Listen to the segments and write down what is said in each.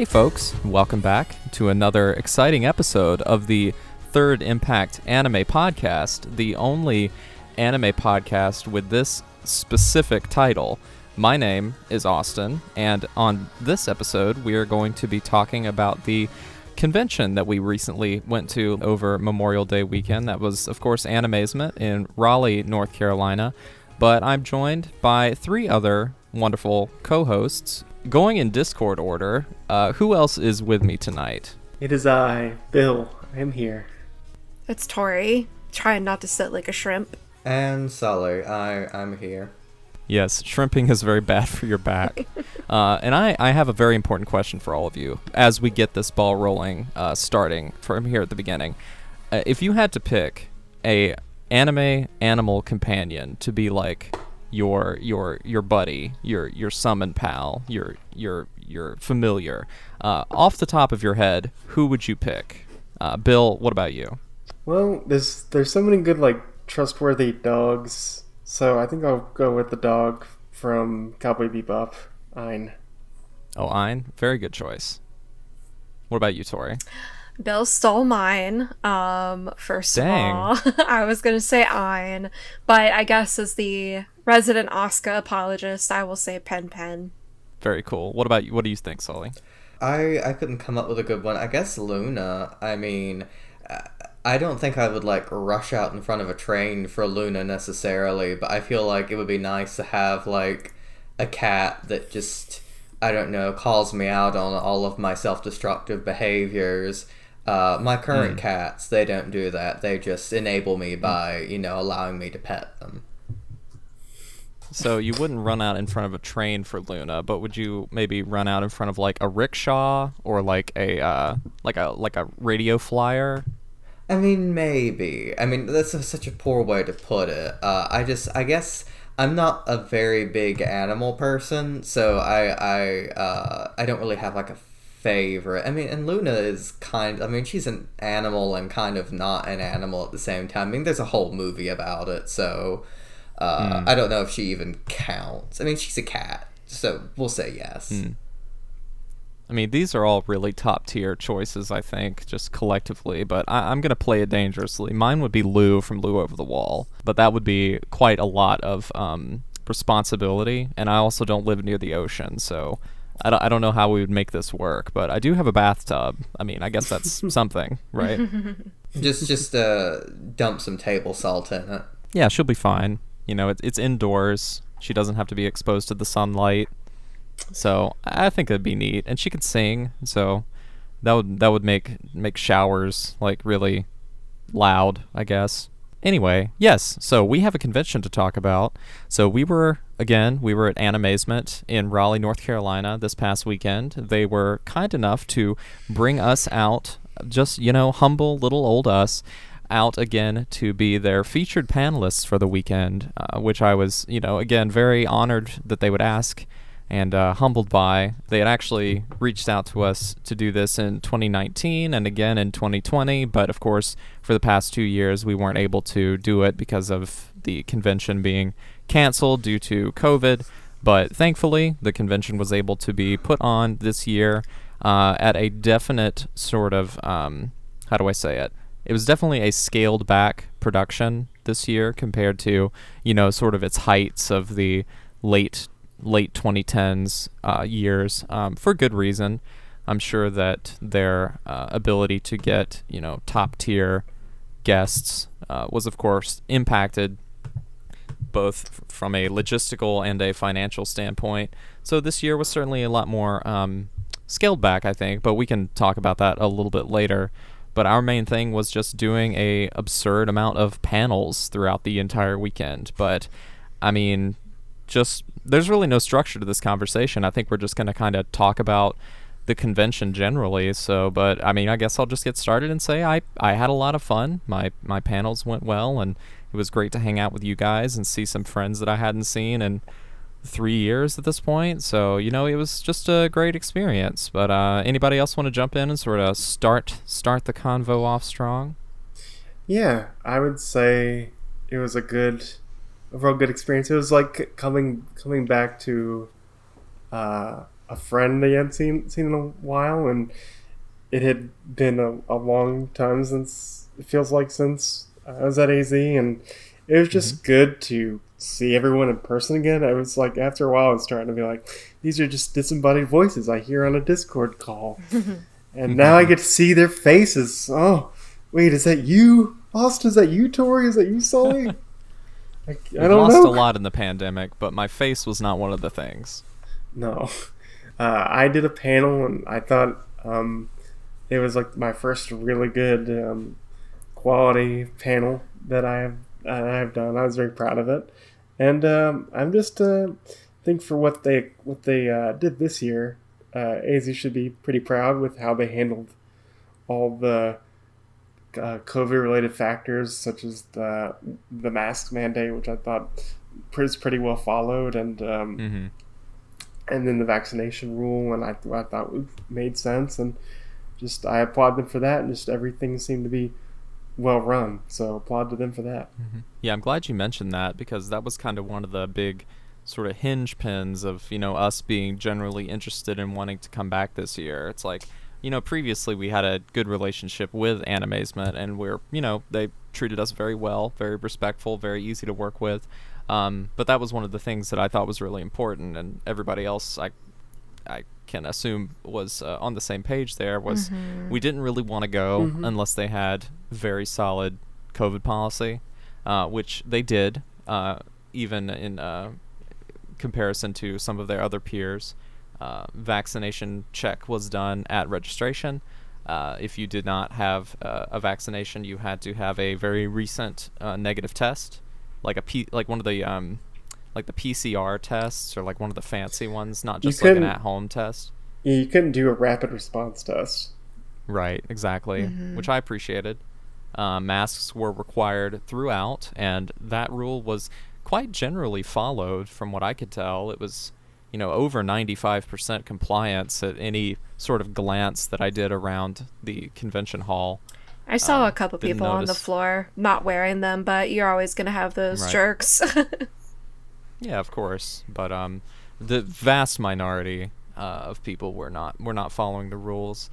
Hey, folks, welcome back to another exciting episode of the Third Impact Anime Podcast, the only anime podcast with this specific title. My name is Austin, and on this episode, we are going to be talking about the convention that we recently went to over Memorial Day weekend. That was, of course, Animazement in Raleigh, North Carolina. But I'm joined by three other wonderful co hosts. Going in Discord order, uh, who else is with me tonight? It is I, Bill. I'm here. It's Tori, trying not to sit like a shrimp. And Sully, I I'm here. Yes, shrimping is very bad for your back. uh, and I, I have a very important question for all of you as we get this ball rolling, uh, starting from here at the beginning. Uh, if you had to pick a anime animal companion to be like your your your buddy, your your summon pal, your your your familiar, uh, off the top of your head, who would you pick? Uh, Bill, what about you? Well, there's there's so many good like trustworthy dogs, so I think I'll go with the dog from Cowboy Bebop, Ein. Oh, Ein, very good choice. What about you, Tori? Bill stole mine. Um, first Dang. of all, I was gonna say Ein, but I guess as the resident Oscar apologist, I will say Pen Pen. Very cool. What about you? What do you think, Sully? I I couldn't come up with a good one. I guess Luna. I mean, uh, I don't think I would like rush out in front of a train for Luna necessarily, but I feel like it would be nice to have like a cat that just I don't know calls me out on all of my self-destructive behaviors. Uh, my current cats, they don't do that. They just enable me by you know allowing me to pet them. So you wouldn't run out in front of a train for Luna, but would you maybe run out in front of like a rickshaw or like a uh, like a like a radio flyer? I mean, maybe. I mean, that's a, such a poor way to put it. Uh, I just, I guess, I'm not a very big animal person, so I, I, uh, I don't really have like a favorite. I mean, and Luna is kind. I mean, she's an animal and kind of not an animal at the same time. I mean, there's a whole movie about it, so uh, I don't know if she even counts. I mean, she's a cat, so we'll say yes. I mean, these are all really top tier choices, I think, just collectively. But I- I'm gonna play it dangerously. Mine would be Lu from Lu Over the Wall, but that would be quite a lot of um, responsibility, and I also don't live near the ocean, so. I don't, don't know how we would make this work, but I do have a bathtub. I mean, I guess that's something, right? Just, just uh, dump some table salt in it. Yeah, she'll be fine. You know, it's it's indoors. She doesn't have to be exposed to the sunlight. So I think it'd be neat, and she could sing. So that would that would make make showers like really loud, I guess. Anyway, yes. So we have a convention to talk about. So we were again, we were at Animazement in Raleigh, North Carolina this past weekend. They were kind enough to bring us out, just you know, humble little old us, out again to be their featured panelists for the weekend, uh, which I was, you know, again very honored that they would ask and uh, humbled by. They had actually reached out to us to do this in 2019 and again in 2020, but of course, for the past two years, we weren't able to do it because of the convention being canceled due to COVID. But thankfully, the convention was able to be put on this year uh, at a definite sort of, um, how do I say it? It was definitely a scaled back production this year compared to, you know, sort of its heights of the late late 2010s uh, years um, for good reason. I'm sure that their uh, ability to get you know top tier guests uh, was of course impacted both f- from a logistical and a financial standpoint. So this year was certainly a lot more um, scaled back, I think, but we can talk about that a little bit later. But our main thing was just doing a absurd amount of panels throughout the entire weekend. But I mean, just there's really no structure to this conversation. I think we're just going to kind of talk about the convention generally. So, but I mean, I guess I'll just get started and say I I had a lot of fun. My my panels went well, and it was great to hang out with you guys and see some friends that I hadn't seen in three years at this point. So you know, it was just a great experience. But uh, anybody else want to jump in and sort of start start the convo off strong? Yeah, I would say it was a good, overall good experience. It was like coming coming back to uh, a friend they hadn't seen seen in a while, and it had been a, a long time since it feels like since I was at AZ, and it was just mm-hmm. good to see everyone in person again. I was like, after a while, I was starting to be like, these are just disembodied voices I hear on a Discord call, and now I get to see their faces. Oh, wait, is that you, Austin? Is that you, Tori? Is that you, Sully? I, I don't lost know. a lot in the pandemic, but my face was not one of the things. No, uh, I did a panel, and I thought um, it was like my first really good um, quality panel that I have I have done. I was very proud of it, and um, I'm just uh, think for what they what they uh, did this year, uh, AZ should be pretty proud with how they handled all the uh, COVID related factors such as the the mask mandate, which I thought is pretty well followed, and um, mm-hmm. and then the vaccination rule, and I, I thought made sense, and just I applaud them for that, and just everything seemed to be well run. So applaud to them for that. Mm-hmm. Yeah, I'm glad you mentioned that because that was kind of one of the big sort of hinge pins of you know us being generally interested in wanting to come back this year. It's like you know, previously we had a good relationship with Animazement, and we're, you know, they treated us very well, very respectful, very easy to work with. Um, but that was one of the things that I thought was really important, and everybody else, I, I can assume, was uh, on the same page. There was, mm-hmm. we didn't really want to go mm-hmm. unless they had very solid COVID policy, uh, which they did, uh, even in uh, comparison to some of their other peers uh, vaccination check was done at registration. Uh, if you did not have uh, a vaccination, you had to have a very recent uh, negative test, like a P- like one of the um, like the PCR tests or like one of the fancy ones, not just like an at-home test. Yeah, you couldn't do a rapid response test. Right, exactly, mm-hmm. which I appreciated. Uh, masks were required throughout, and that rule was quite generally followed, from what I could tell. It was you know, over 95% compliance at any sort of glance that I did around the convention hall. I saw um, a couple people notice. on the floor not wearing them, but you're always going to have those right. jerks. yeah, of course, but um, the vast minority uh, of people were not were not following the rules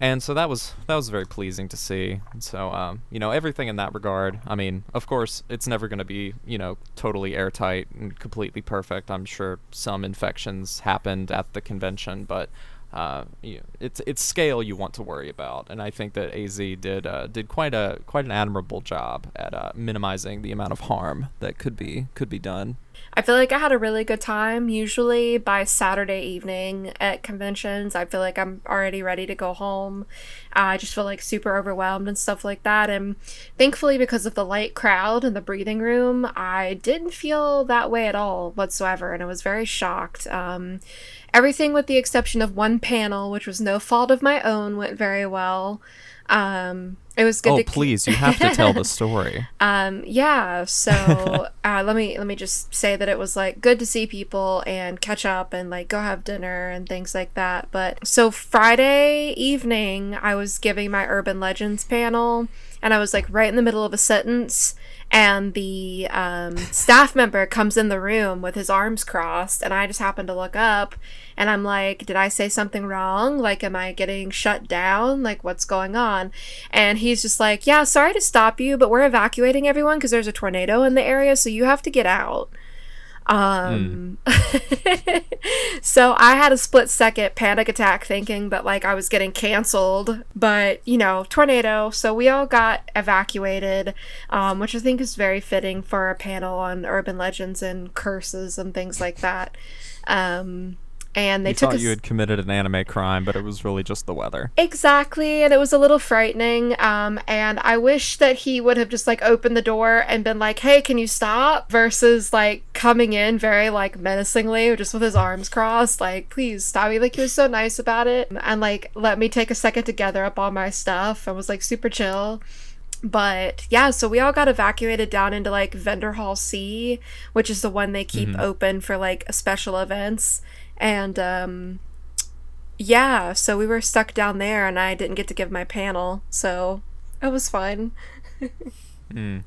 and so that was that was very pleasing to see. So um, you know everything in that regard. I mean, of course, it's never going to be you know totally airtight and completely perfect. I'm sure some infections happened at the convention, but uh, you, it's it's scale you want to worry about, and I think that AZ did uh, did quite a quite an admirable job at uh, minimizing the amount of harm that could be could be done. I feel like I had a really good time. Usually by Saturday evening at conventions, I feel like I'm already ready to go home. I just feel like super overwhelmed and stuff like that. And thankfully, because of the light crowd in the breathing room, I didn't feel that way at all whatsoever. And I was very shocked. Um, everything with the exception of one panel, which was no fault of my own, went very well. Um, it was good. Oh, please! You have to tell the story. um, yeah. So uh, let me let me just say that it was like good to see people and catch up and like go have dinner and things like that. But so Friday evening, I was giving my urban legends panel, and I was like right in the middle of a sentence, and the um, staff member comes in the room with his arms crossed and i just happen to look up and i'm like did i say something wrong? Like am i getting shut down? Like what's going on? And he's just like yeah sorry to stop you but we're evacuating everyone because there's a tornado in the area so you have to get out um, mm. so I had a split second panic attack thinking that like I was getting canceled, but you know, tornado. So we all got evacuated, um, which I think is very fitting for a panel on urban legends and curses and things like that. Um, and they you took thought you had committed an anime crime, but it was really just the weather. Exactly, and it was a little frightening. Um, and I wish that he would have just like opened the door and been like, "Hey, can you stop?" Versus like coming in very like menacingly, just with his arms crossed, like, "Please stop me!" Like he was so nice about it, and like let me take a second to gather up all my stuff. I was like super chill but yeah, so we all got evacuated down into like vendor hall C, which is the one they keep mm-hmm. open for like special events. And um, yeah, so we were stuck down there, and I didn't get to give my panel, so it was fun. mm.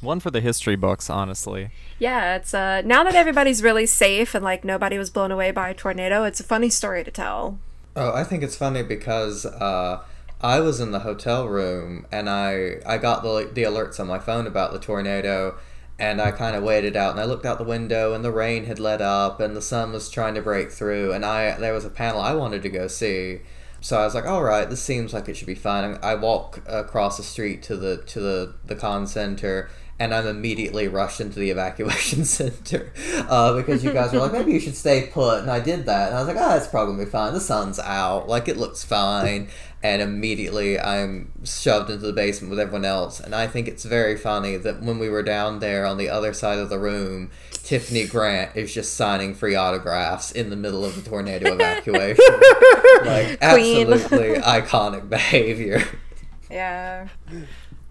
One for the history books, honestly. Yeah, it's uh now that everybody's really safe and like nobody was blown away by a tornado, it's a funny story to tell. Oh, I think it's funny because uh, I was in the hotel room and I I got the the alerts on my phone about the tornado, and I kind of waited out and I looked out the window and the rain had let up and the sun was trying to break through and I there was a panel I wanted to go see. So I was like, all right, this seems like it should be fine. I walk across the street to the to the the con center and I'm immediately rushed into the evacuation center uh, because you guys were like, maybe you should stay put, and I did that, and I was like, oh, it's probably fine. The sun's out, like it looks fine, and immediately I'm shoved into the basement with everyone else, and I think it's very funny that when we were down there on the other side of the room, Tiffany Grant is just signing free autographs in the middle of the tornado evacuation, like Queen. absolutely iconic behavior. Yeah.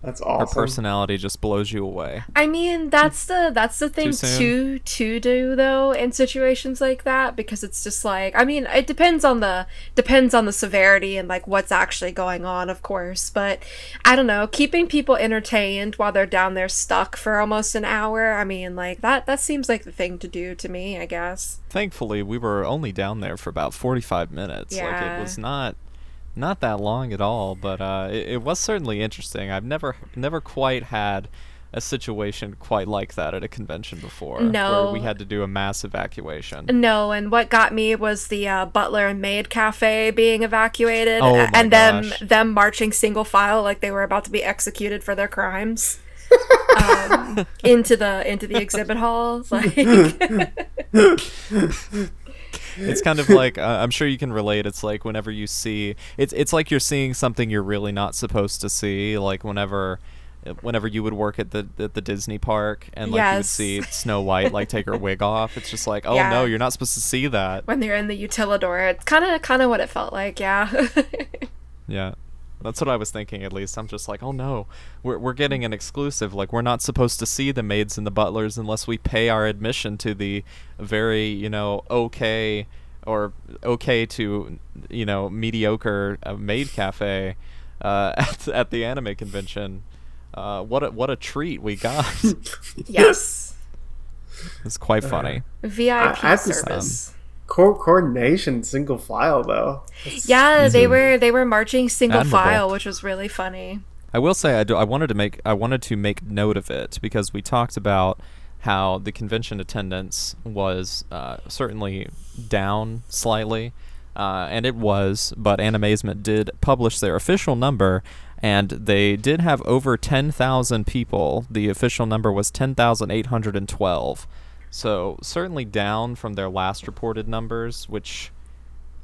That's Her personality just blows you away. I mean, that's the that's the thing soon? to to do though in situations like that because it's just like I mean, it depends on the depends on the severity and like what's actually going on, of course, but I don't know, keeping people entertained while they're down there stuck for almost an hour, I mean, like that that seems like the thing to do to me, I guess. Thankfully, we were only down there for about 45 minutes. Like Yeah. it was not not that long at all, but uh, it, it was certainly interesting. I've never never quite had a situation quite like that at a convention before, where No. we had to do a mass evacuation. No, and what got me was the uh, butler and maid cafe being evacuated, Oh and them gosh. them marching single file like they were about to be executed for their crimes um, into the into the exhibit hall. Like, it's kind of like uh, I'm sure you can relate. It's like whenever you see it's it's like you're seeing something you're really not supposed to see. Like whenever whenever you would work at the at the Disney park and like you would see Snow White like take her wig off. It's just like oh Yeah. no, you're not supposed to see that. when they're in the utilidor, it's kind of kind of what it felt like. Yeah. Yeah. That's what I was thinking at least. I'm just like, oh no, we're, we're getting an exclusive. Like, we're not supposed to see the maids and the butlers unless we pay our admission to the very, you know, okay or okay to, you know, mediocre uh, maid cafe uh, at, at the anime convention. Uh, what a, what a treat we got. yes. it's quite funny. VIP I have to say- service. Co- coordination, single file though. It's- Yeah, they Mhm. were they were marching single Admirable. file, which was really funny. I will say I, do, I wanted to make I wanted to make note of it because we talked about how the convention attendance was uh, certainly down slightly, uh, and it was. But Animazement did publish their official number, and they did have over ten thousand people. The official number was ten thousand eight hundred and twelve. So certainly down from their last reported numbers, which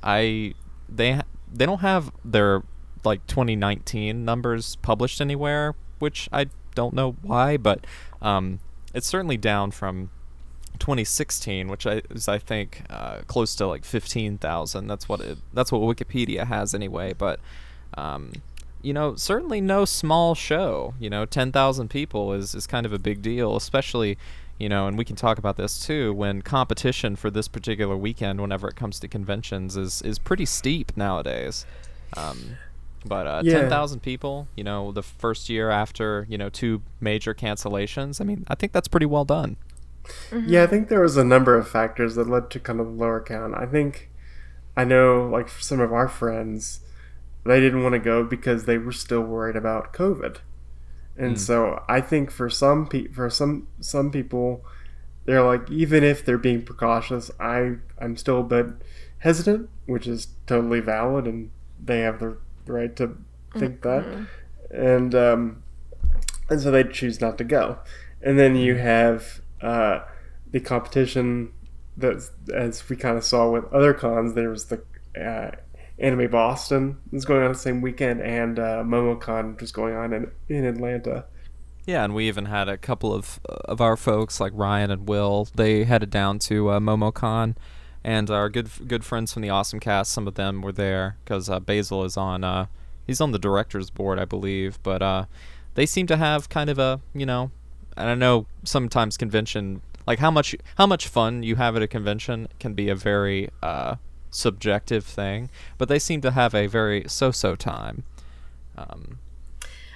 I they they don't have their like 2019 numbers published anywhere, which I don't know why, but um, it's certainly down from 2016, which I, is I think uh, close to like 15,000. That's what it, that's what Wikipedia has anyway. But um, you know, certainly no small show. You know, 10,000 people is is kind of a big deal, especially you know, and we can talk about this too when competition for this particular weekend, whenever it comes to conventions, is is pretty steep nowadays. Um, but uh, Yeah. ten thousand people, you know, the first year after you know two major cancellations. I mean, I think that's pretty well done. Yeah, I think there was a number of factors that led to kind of the lower count. I think I know, like for some of our friends, they didn't want to go because they were still worried about COVID, and Mm. so I think for some pe- for some some people, they're like even if they're being precautious, I I'm still a bit hesitant, which is totally valid, and they have the right to think that, and um, and so they choose not to go. And then you have uh, the competition that, as we kind of saw with other cons, there was the uh, Anime Boston is going on the same weekend, and uh, MomoCon was going on in, in Atlanta. Yeah, and we even had a couple of of our folks like Ryan and Will. They headed down to uh, MomoCon, and our good good friends from the Awesome Cast. Some of them were there because uh, Basil is on. Uh, he's on the directors board, I believe. But uh, they seem to have kind of a you know, I don't know. Sometimes convention like how much how much fun you have at a convention can be a very uh, subjective thing. But they seem to have a very so-so time. Um,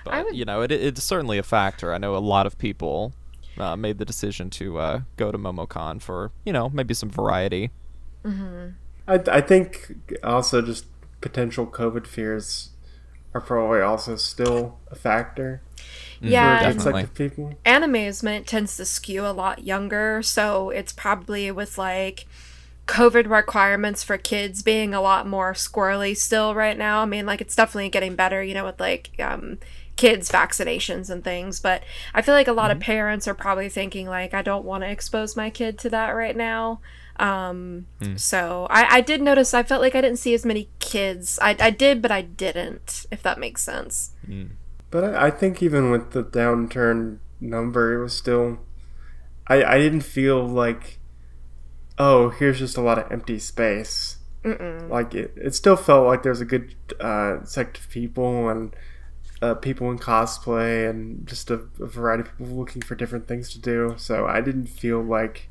But would- you know, it, it's certainly a factor. I know a lot of people uh, made the decision to uh, go to MomoCon for you know maybe some variety. I, I think also just potential COVID fears are probably also still a factor Yeah, for and Definitely. infected people. animazement tends to skew a lot younger, so it's probably with like COVID requirements for kids being a lot more squirrely still right now. I mean, like it's definitely getting better, you know, with like um, kids vaccinations and things. But I feel like a lot of parents are probably thinking like, I don't want to expose my kid to that right now. Um, So I, I did notice. I felt like I didn't see as many kids. I, I did, but I didn't. If that makes sense. But I, I think even with the downturn number, it was still. I, I didn't feel like, oh, here's just a lot of empty space. Mm-mm. Like it, it still felt like there's a good uh, sect of people and uh, people in cosplay and just a, a variety of people looking for different things to do. So I didn't feel like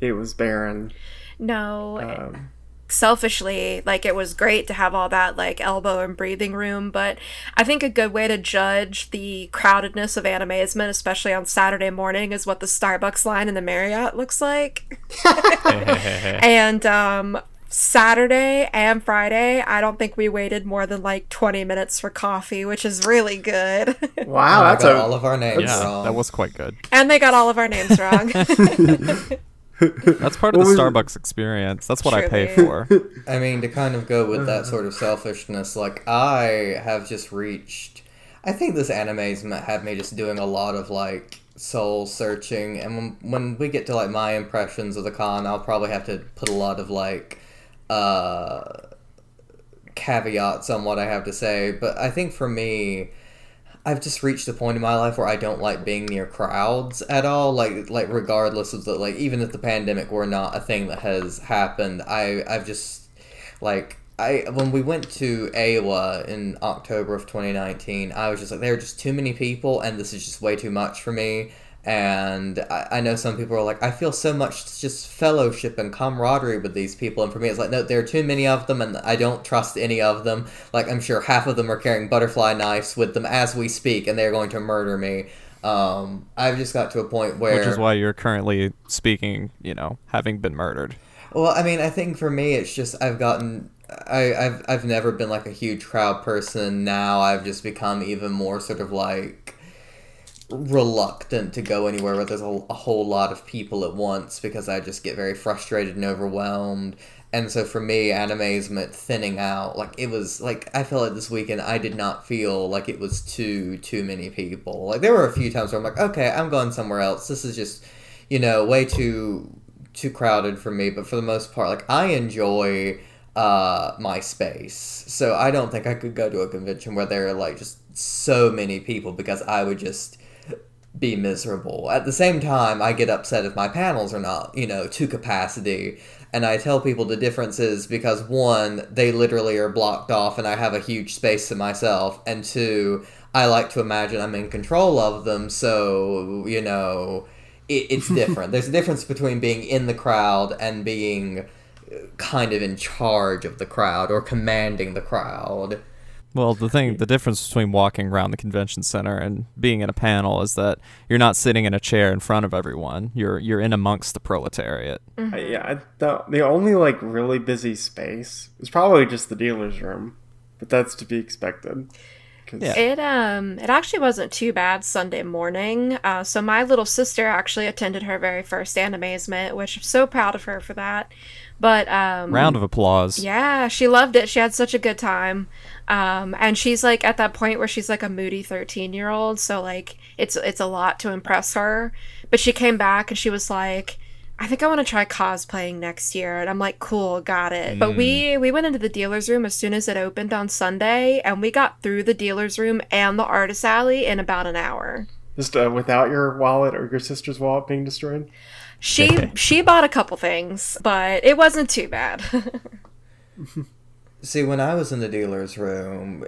it was barren. No, Um, selfishly like it was great to have all that like elbow and breathing room but i think a good way to judge the crowdedness of anime animazement especially on saturday morning is what the starbucks line in the marriott looks like and um saturday and friday i don't think we waited more than like 20 minutes for coffee which is really good wow, Oh, I that's got a all of our names yeah, wrong. that was quite good. and they got all of our names wrong That's part of What the was- Starbucks experience. That's what I pay Truly. for. I mean, to kind of go with that sort of selfishness, like I have just reached. I think this animazement had me just doing a lot of like soul searching, and when when we get to like my impressions of the con, I'll probably have to put a lot of like uh caveats on what I have to say. But I think for me, I've just reached a point in my life where I don't like being near crowds at all. Like like regardless of the like even if the pandemic were not a thing that has happened, I I've just like I when we went to Iowa in October of 2019, I was just like there are just too many people and this is just way too much for me. And I, I know some people are like, I feel so much just fellowship and camaraderie with these people. And for me, it's like, no, there are too many of them, and I don't trust any of them. Like, I'm sure half of them are carrying butterfly knives with them as we speak, and they're going to murder me. Um, I've just got to a point where. Which is why you're currently speaking, you know, having been murdered. Well, I mean, I think for me, it's just I've gotten. I, I've I've never been like a huge crowd person. Now I've just become even more sort of like reluctant to go anywhere where there's a, a whole lot of people at once because I just get very frustrated and overwhelmed. And so for me, animazement thinning out, like it was like I felt like this weekend I did not feel like it was too too many people. Like there were a few times where I'm like, okay, I'm going somewhere else. This is just, you know, way too too crowded for me. But for the most part, like I enjoy uh my space. So I don't think I could go to a convention where there are like just so many people because I would just be miserable. At the same time, I get upset if my panels are not, you know, to capacity. And I tell people the difference is because one, they literally are blocked off and I have a huge space to myself. And two, I like to imagine I'm in control of them. So, you know, it, it's different. There's a difference between being in the crowd and being uh, kind of in charge of the crowd or commanding the crowd. Well, the thing, the difference between walking around the convention center and being in a panel is that you're not sitting in a chair in front of everyone. You're you're in amongst the proletariat. I- yeah, I, the the only like really busy space is probably just the dealer's room, but that's to be expected. Yeah. It um it actually wasn't too bad Sunday morning. Uh, so my little sister actually attended her very first animazement, which I'm so proud of her for that. But um Round of applause. yeah, she loved it. She had such a good time. Um, and she's like at that point where she's like a moody 13 year old. So like it's, it's a lot to impress her. But she came back and she was like, I think I want to try cosplaying next year. And I'm like, cool, got it. But we, we went into the dealer's room as soon as it opened on Sunday and we got through the dealer's room and the artist alley in about an hour. Just uh, without your wallet or your sister's wallet being destroyed. She, she bought a couple things, but it wasn't too bad. See, when I was in the dealer's room,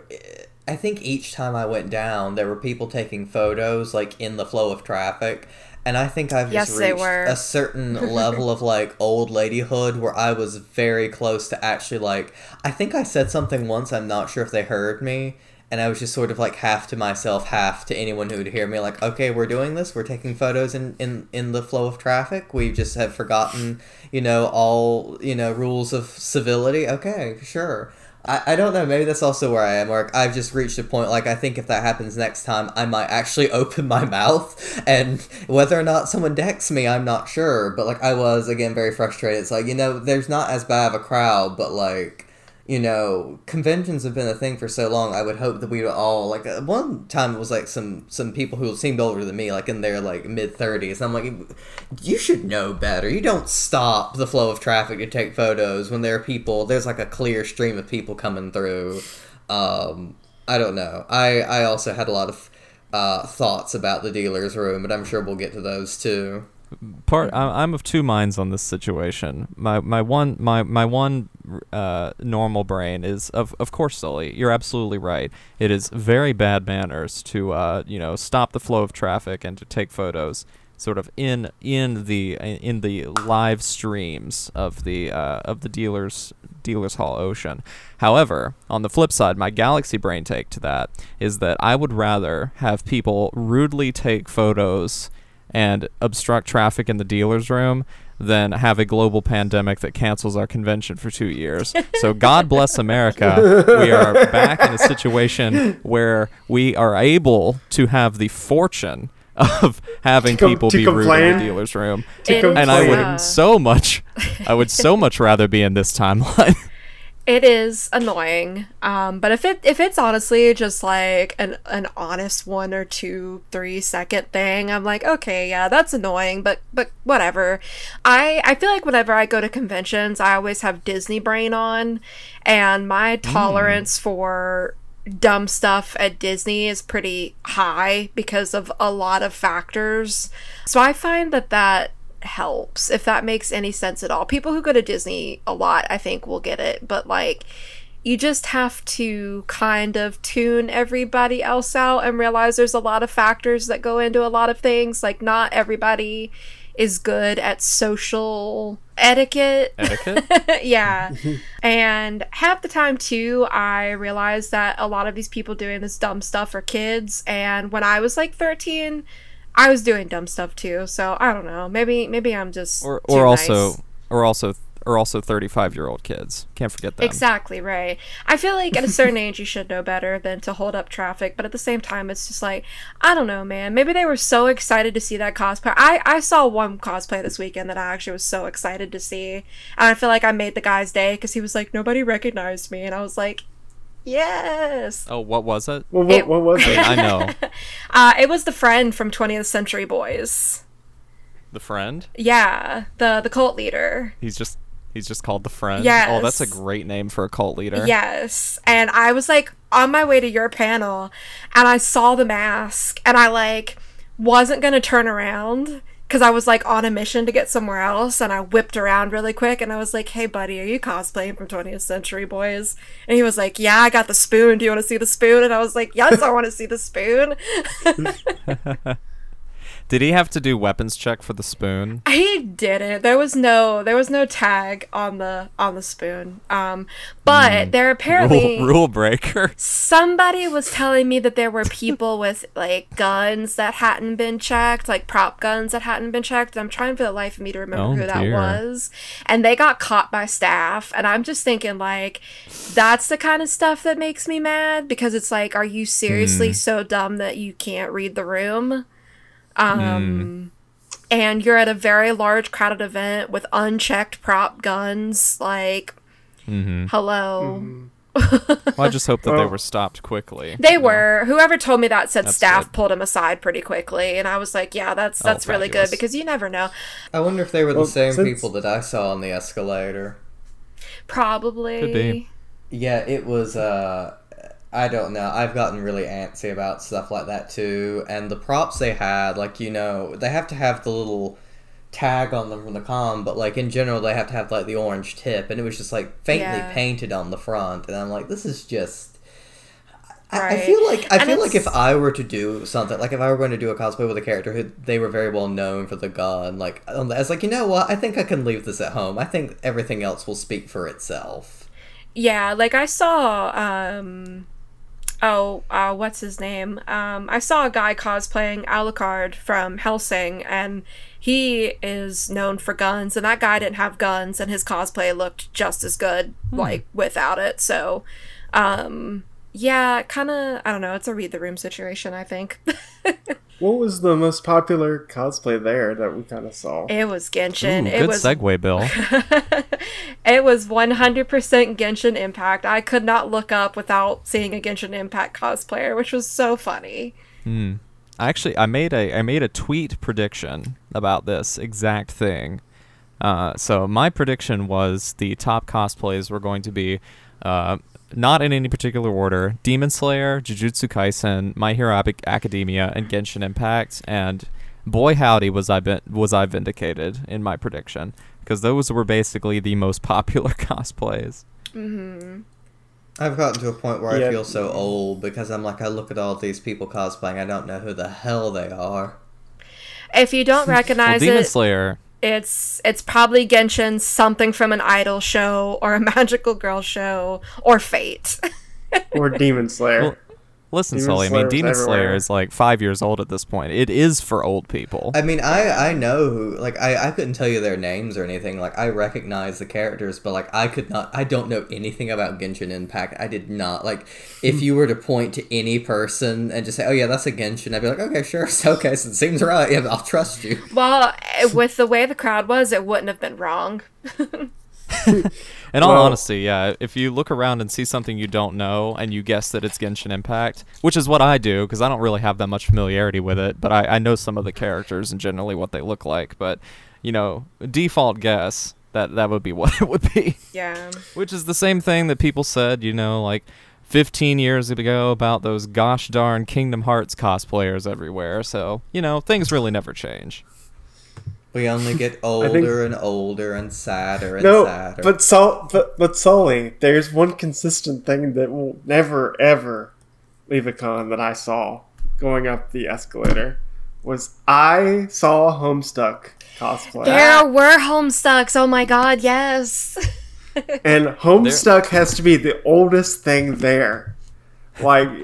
I think each time I went down, there were people taking photos, like in the flow of traffic. And I think I've just Yes, they reached were. a certain level of like old ladyhood where I was very close to actually like. I think I said something once. I'm not sure if they heard me, and I was just sort of like half to myself, half to anyone who would hear me. Like, okay, we're doing this. We're taking photos in in in the flow of traffic. We just have forgotten, you know, all you know rules of civility. Okay, sure. I, I don't know. Maybe that's also where I am. Where I've just reached a point. Like I think if that happens next time, I might actually open my mouth, and whether or not someone decks me, I'm not sure. But like I was again very frustrated. It's like you know, there's not as bad of a crowd, but like you know, conventions have been a thing for so long. I would hope that we would all like uh, one time it was like some some people who seemed older than me, like in their like mid thirties. I'm like, you should know better. You don't stop the flow of traffic to take photos when there are people. There's like a clear stream of people coming through. Um, I don't know. I I also had a lot of uh, thoughts about the dealer's room, but I'm sure we'll get to those too part I'm of two minds on this situation. My my one my my one uh, normal brain is of of course Sully. You're absolutely right. It is very bad manners to uh, you know stop the flow of traffic and to take photos sort of in in the in the live streams of the uh, of the dealers dealers hall ocean. However, on the flip side, my galaxy brain take to that is that I would rather have people rudely take photos and obstruct traffic in the dealer's room than have a global pandemic that cancels our convention for two years. So God bless America. We are back in a situation where we are able to have the fortune of having To com- people to be rude in the dealer's room. To It- And I would so much I would so much rather be in this timeline. It is annoying, um, but if it if it's honestly just like an an honest one or two three second thing, I'm like, okay, yeah, that's annoying, but but whatever. I I feel like whenever I go to conventions, I always have Disney brain on, and my tolerance for dumb stuff at Disney is pretty high because of a lot of factors. So I find that that helps if that makes any sense at all. People who go to Disney a lot, I think, will get it, but like you just have to kind of tune everybody else out and realize there's a lot of factors that go into a lot of things. Like not everybody is good at social etiquette. Etiquette? yeah. and half the time too, I realized that a lot of these people doing this dumb stuff are kids and when I was like 13, I was doing dumb stuff too. So, I don't know. Maybe maybe I'm just or or nice. also or also or also 35 year old kids. Can't forget that. Exactly right. I feel like at a certain age you should know better than to hold up traffic, but at the same time it's just like I don't know, man. Maybe they were so excited to see that cosplay. I I saw one cosplay this weekend that I actually was so excited to see, and I feel like I made the guy's day because he was like nobody recognized me, and I was like, yes. Oh, what was it? Well, what, It- what was it? I know. Uh, it was the friend from 20th Century Boys. The friend? Yeah, the the cult leader. He's just he's just called the friend. Oh, that's a great name for a cult leader. Yes. And I was like on my way to your panel and I saw the mask and I like wasn't going to turn around cuz I was like on a mission to get somewhere else and I whipped around really quick and I was like, "Hey buddy, are you cosplaying from 20th Century Boys?" And he was like, "Yeah, I got the spoon. Do you want to see the spoon?" And I was like, "Yes, I want to see the spoon." Did he have to do weapons check for the spoon? He didn't. There was no there was no tag on the on the spoon. Um but there apparently Rule, rule breaker. somebody was telling me that there were people with like guns that hadn't been checked, like prop guns that hadn't been checked. I'm trying for the life of me to remember Oh, who that dear. was. And they got caught by staff. And I'm just thinking, like, that's the kind of stuff that makes me mad because it's like, are you seriously so dumb that you can't read the room? Um, and you're at a very large crowded event with unchecked prop guns. Like, Mm-hmm. hello. Well, I just hope that they were stopped quickly. They you know? were. Whoever told me that said That's staff good. pulled him aside pretty quickly, and I was like, "Yeah, that's Oh, that's really good because you never know." I wonder if they were the same since- people that I saw on the escalator. Probably. Could be. Yeah, it was. uh I don't know. I've gotten really antsy about stuff like that too. And the props they had, like you know, they have to have the little tag on them from the con, but like in general, they have to have like the orange tip, and it was just like faintly Yeah. painted on the front, and I'm like, this is just. I, I feel like I And feel like if I were to do something like if I were going to do a cosplay with a character who they were very well known for the gun, like I was like, you know what? I think I can leave this at home. I think everything else will speak for itself. Yeah, like I saw um oh, uh, what's his name? Um, I saw a guy cosplaying Alucard from Hellsing, and he is known for guns, and that guy didn't have guns, and his cosplay looked just as good, like without it. So, um, yeah, kind of. I don't know. It's a read the room situation, I think. What was the most popular cosplay there that we kind of saw? it was Ooh, Genshin. it good was segue, Bill. it was 100% Genshin Impact. I could not look up without seeing a Genshin Impact cosplayer, which was so funny. I actually I made a I made a tweet prediction about this exact thing. Uh, so my prediction was the top cosplays were going to be uh, not in any particular order: Demon Slayer, Jujutsu Kaisen, My Hero Ac- Academia, and Genshin Impact. And boy howdy was I vin- was I vindicated in my prediction because those were basically the most popular cosplays. Mhm. I've gotten to a point where Yeah. I feel so old because I'm like, I look at all these people cosplaying, I don't know who the hell they are. If you don't Well, recognize Demon it, Slayer. It's it's probably Genshin, something from an idol show or a magical girl show or Fate. or Demon Slayer? Well, Listen, Demon Sully. I mean, was Demon Slayer is like five years old at this point. It is for old people. I mean, I I know who like I I couldn't tell you their names or anything. Like I recognize the characters, but like I could not. I don't know anything about Genshin Impact. I did not like. If hmm. you were to point to any person and just say, "Oh yeah, that's a Genshin," I'd be like, "Okay, sure, so, okay, so it seems right. Yeah, I'll trust you." well, with the way the crowd was, it wouldn't have been wrong. In all Well- honesty, yeah, if you look around and see something you don't know and you guess that it's Genshin Impact, which is what I do because I don't really have that much familiarity with it, but I, I know some of the characters and generally what they look like. But, you know, default guess that that would be what it would be. Yeah. Which is the same thing that people said, you know, like 15 years ago about those gosh darn Kingdom Hearts cosplayers everywhere. So, you know, things really never change. We only get older and older and sadder and no, sadder. but Sol, but but Sully, there's one consistent thing that will never ever leave a con that I saw going up the escalator was I saw Homestuck cosplay, There were Homestucks. Oh my god, yes. and Homestuck has to be the oldest thing there. Like,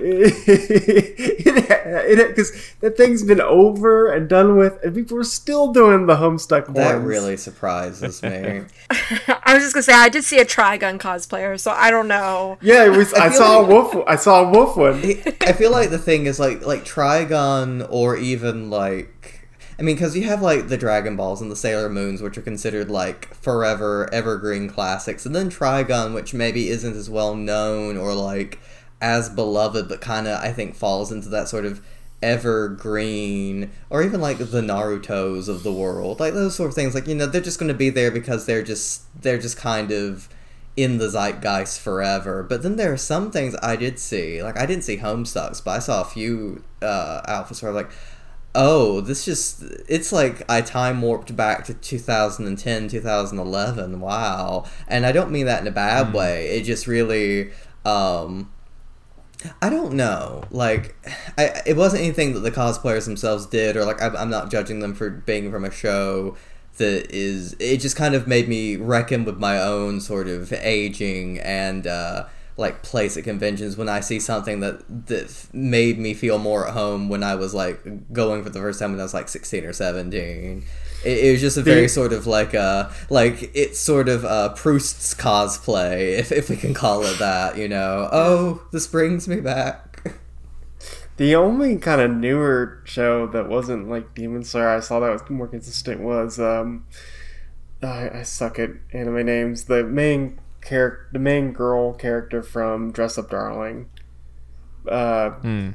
it because that thing's been over and done with, and people are still doing the Homestuck that ones. really surprises me. I was just gonna say I did see a Trigun cosplayer, so I don't know. Yeah, it was. I, feel saw like- a wolf. I saw a wolf one. I feel like the thing is like like Trigun or even like I mean because you have like the Dragon Balls and the Sailor Moons which are considered like forever evergreen classics and then Trigun which maybe isn't as well known or like as beloved but kind of I think falls into that sort of evergreen or even like the Naruto's of the world like those sort of things like you know they're just going to be there because they're just they're just kind of in the zeitgeist forever. But then there are some things I did see. Like I didn't see Homestucks, but I saw a few uh, outfits where I'm like, oh, this just it's like I time warped back to 2010, 2011. Wow. And I don't mean that in a bad way. It just really um I don't know. Like, I it wasn't anything that the cosplayers themselves did, or like I'm, I'm not judging them for being from a show that is. It just kind of made me reckon with my own sort of aging and uh, like place at conventions when I see something that that made me feel more at home when I was like going for the first time when I was like 16 or 17. It, it was just a very The- sort of like uh like it's sort of uh Proust's cosplay, if if we can call it that, you know. Oh, this brings me back. The only kind of newer show that wasn't like Demon Slayer I saw that was more consistent was um, I, I suck at anime names. The main character, the main girl character from Dress Up Darling. Uh, Hmm.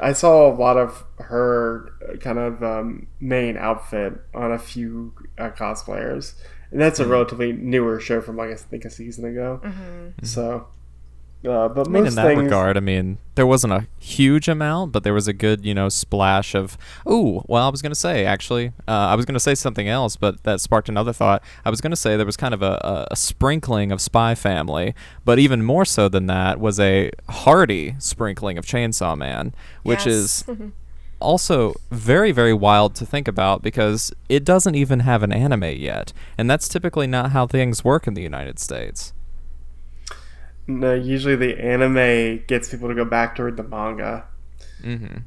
I saw a lot of her kind of um, main outfit on a few uh, cosplayers, and that's a relatively newer show from like I think a season ago. So, uh, but I mean, most in that things, regard, I mean, there wasn't a huge amount, but there was a good, you know, splash of. Oh, well, I was gonna say actually, uh, I was gonna say something else, but that sparked another thought. I was gonna say there was kind of a, a, a sprinkling of Spy Family, but even more so than that was a hearty sprinkling of Chainsaw Man, which Yes. is also very very wild to think about because it doesn't even have an anime yet, and that's typically not how things work in the United States. No, usually the anime gets people to go back to read the manga. Mm-hmm.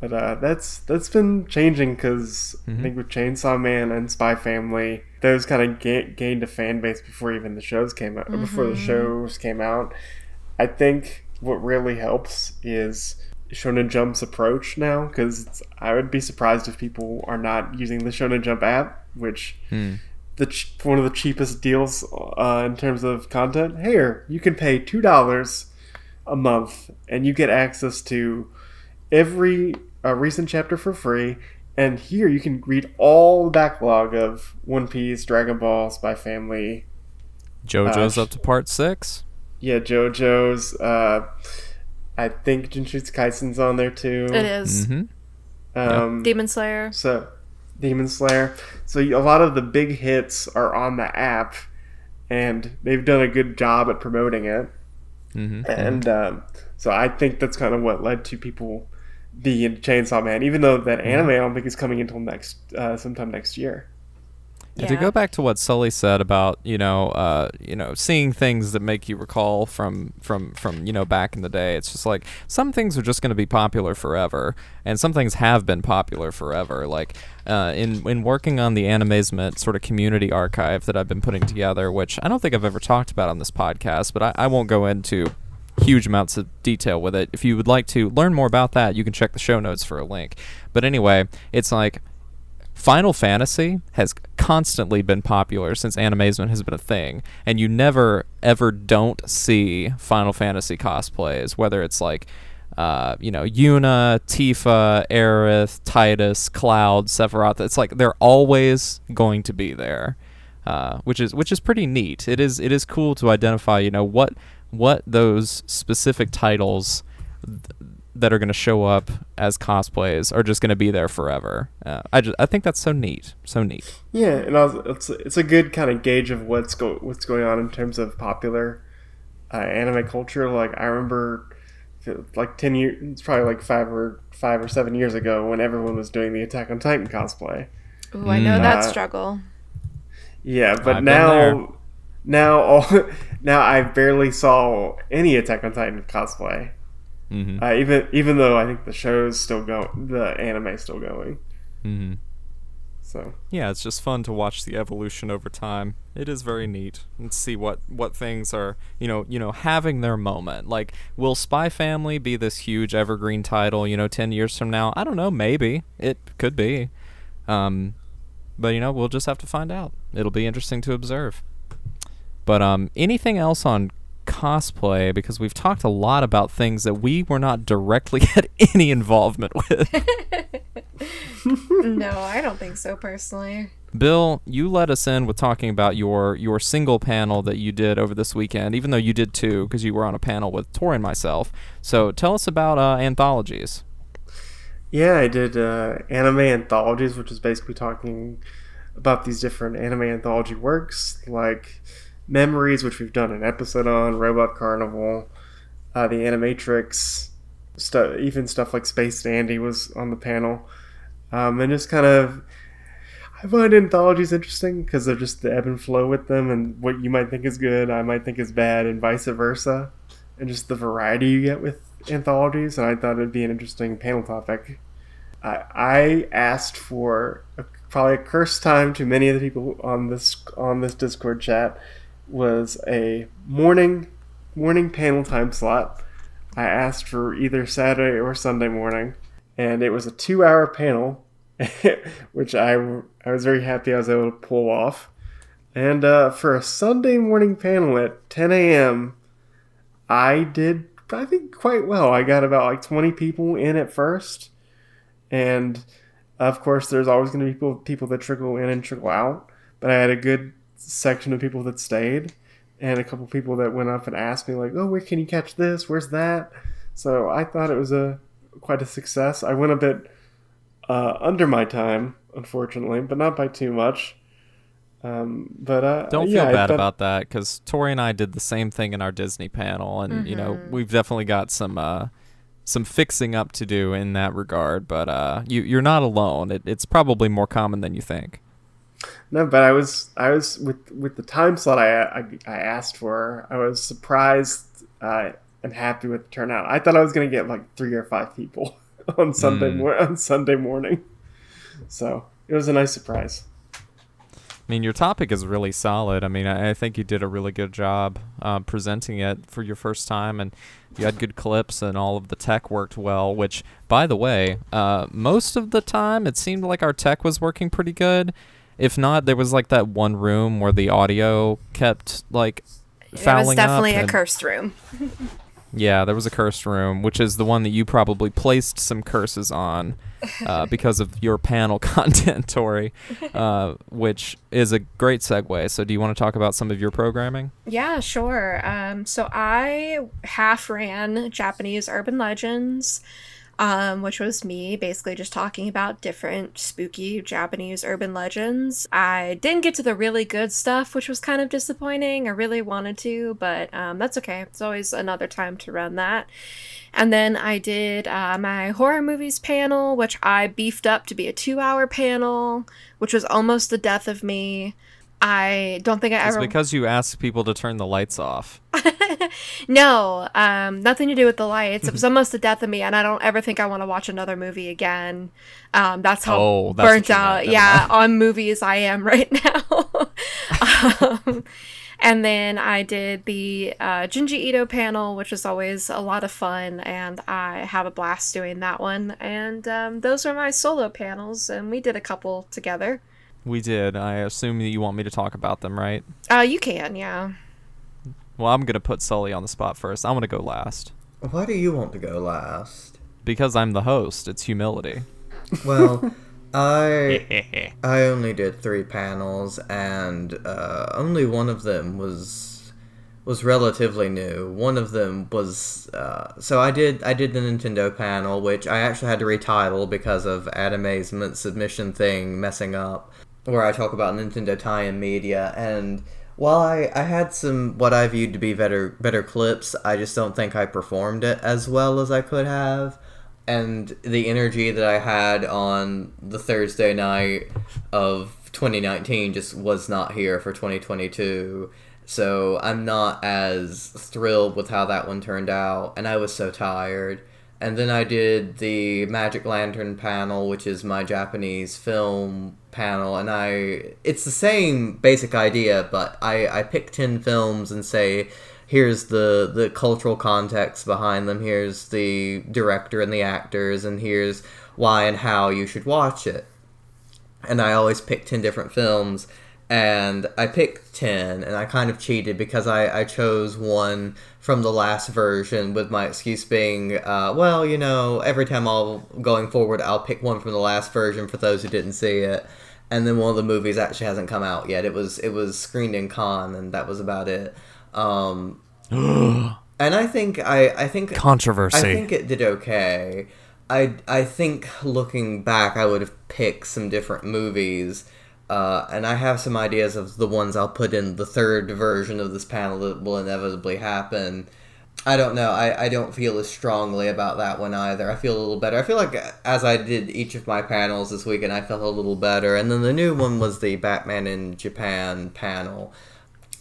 But uh, that's that's been changing because Mhm. I think with Chainsaw Man and Spy Family, those kind of ga- gained a fan base before even the shows came out. Or before the shows came out, I think what really helps is Shonen Jump's approach now. Because I would be surprised if people are not using the Shonen Jump app, which Hmm. The ch- one of the cheapest deals uh, in terms of content. Here, you can pay two dollars a month, and you get access to every uh, recent chapter for free. And here, you can read all the backlog of One Piece, Dragon Ball, Spy Family, JoJo's Uh, up to part six. yeah, JoJo's. Uh, I think Jujutsu Kaisen's on there too. It is. Mm-hmm. Um, Demon Slayer. So, Demon Slayer. So a lot of the big hits are on the app, and they've done a good job at promoting it. Mm-hmm. And um, so I think that's kind of what led to people being into Chainsaw Man, even though that anime I don't think is coming until next uh, sometime next year. And to go back to what Sully said about you know uh, you know seeing things that make you recall from from from you know back in the day, it's just like some things are just going to be popular forever, and some things have been popular forever. Like uh, in in working on the Animazement sort of community archive that I've been putting together, which I don't think I've ever talked about on this podcast, but I, I won't go into huge amounts of detail with it. If you would like to learn more about that, you can check the show notes for a link. But anyway, it's like Final Fantasy has constantly been popular since Animazement has been a thing, and you never ever don't see Final Fantasy cosplays, whether it's like uh, you know, Yuna, Tifa, Aerith, Tidus, Cloud, Sephiroth. It's like they're always going to be there, uh, which is which is pretty neat. It is it is cool to identify, you know, what what those specific titles that are going to show up as cosplays are just going to be there forever. Uh, I just I think that's so neat, so neat. Yeah, and also, it's it's a good kind of gauge of what's go what's going on in terms of popular uh, anime culture. Like I remember, like ten years, it's probably like five or five or seven years ago when everyone was doing the Attack on Titan cosplay. Ooh, I know Mm. that Uh, struggle. Yeah, but I've now, now, all, now I barely saw any Attack on Titan cosplay. Mm-hmm. Uh, even even though I think the show's still going, the anime's still going. Mm-hmm. So Yeah, it's just fun to watch the evolution over time. It is very neat and see what what things are you know you know having their moment. Like, will Spy Family be this huge evergreen title? You know, ten years from now, I don't know. Maybe it could be, um, but you know, we'll just have to find out. It'll be interesting to observe. But um, anything else on cosplay? Because we've talked a lot about things that we were not directly had any involvement with. no, I don't think so personally. Bill, you let us in with talking about your your single panel that you did over this weekend, even though you did two because you were on a panel with Tori and myself. So tell us about uh, anthologies. yeah, I did uh, anime anthologies, which is basically talking about these different anime anthology works, like Memories, which we've done an episode on, Robot Carnival, uh, the Animatrix, stuff, even stuff like Space Dandy was on the panel, um, and just kind of. I find anthologies interesting because they're just the ebb and flow with them, and what you might think is good, I might think is bad, and vice versa, and just the variety you get with anthologies. And I thought it'd be an interesting panel topic. I, I asked for a, probably a cursed time to many of the people on this on this Discord chat was a morning morning panel time slot. I asked for either Saturday or Sunday morning, and it was a two hour panel, which I, I was very happy I was able to pull off. And uh, for a Sunday morning panel at 10 a.m., I did, I think, quite well. I got about like 20 people in at first. And of course, there's always going to be people, people that trickle in and trickle out. But I had a good section of people that stayed and a couple people that went up and asked me, like, oh, where can you catch this? Where's that? So I thought it was a quite a success. I went a bit uh, under my time, unfortunately, but not by too much. Um, but uh, Don't yeah, feel bad thought- about that because Tori and I did the same thing in our Disney panel, and you know Mhm. we've definitely got some uh, some fixing up to do in that regard. But uh, you you're not alone. It, it's probably more common than you think. No, but I was I was with with the time slot I I, I asked for. I was surprised uh, and happy with the turnout. I thought I was gonna get like three or five people on Sunday Mm. on Sunday morning. So it was a nice surprise. I mean, your topic is really solid. I mean, I, I think you did a really good job uh, presenting it for your first time, and you had good clips, and all of the tech worked well. Which, by the way, uh, most of the time it seemed like our tech was working pretty good. If not, there was like that one room where the audio kept like fouling. It was definitely up. a and- cursed room. Yeah, there was a cursed room, which is the one that you probably placed some curses on uh, because of your panel content, Tori, uh, which is a great segue. So, do you want to talk about some of your programming? Yeah, sure. Um, so I half ran Japanese urban legends, um, which was me basically just talking about different spooky Japanese urban legends. I didn't get to the really good stuff, which was kind of disappointing. I really wanted to, but um, that's okay. It's always another time to run that. And then I did uh, my horror movies panel, which I beefed up to be a two hour panel, which was almost the death of me. I don't think I It's ever. because you asked people to turn the lights off. no, um, nothing to do with the lights. It was almost the death of me, and I don't ever think I want to watch another movie again. Um, that's how Oh, that's burnt you meant. out, yeah, mind. on movies I am right now. um, and then I did the uh, Junji Ito panel, which was always a lot of fun, and I have a blast doing that one. And um, those are my solo panels, and we did a couple together. We did. I assume that you want me to talk about them, right? Uh, you can, yeah. Well, I'm going to put Sully on the spot first. I'm going to go last. Why do you want to go last? Because I'm the host. It's humility. Well, I I only did three panels, and uh, only one of them was was relatively new. One of them was uh, so I did I did the Nintendo panel, which I actually had to retitle because of Animazement's submission thing messing up, where I talk about Nintendo tie-in media and. While I, I had some what I viewed to be better better clips, I just don't think I performed it as well as I could have and the energy that I had on the Thursday night of 2019 just was not here for 2022. So I'm not as thrilled with how that one turned out, and I was so tired. And then I did the Magic Lantern panel, which is my Japanese film panel, and I it's the same basic idea, but I I pick 10 films and say here's the the cultural context behind them, here's the director and the actors, and here's why and how you should watch it. And I always pick 10 different films and I picked 10 and I kind of cheated because I, I chose one from the last version with my excuse being uh, well you know every time I'll going forward I'll pick one from the last version for those who didn't see it and then one of the movies actually hasn't come out yet it was it was screened in con and that was about it um, and I think I I think Controversy. I think it did okay. I I think looking back, I would have picked some different movies, uh, and I have some ideas of the ones I'll put in the third version of this panel that will inevitably happen. I don't know. I, I don't feel as strongly about that one either. I feel a little better. I feel like as I did each of my panels this weekend, I felt a little better. And then the new one was the Batman in Japan panel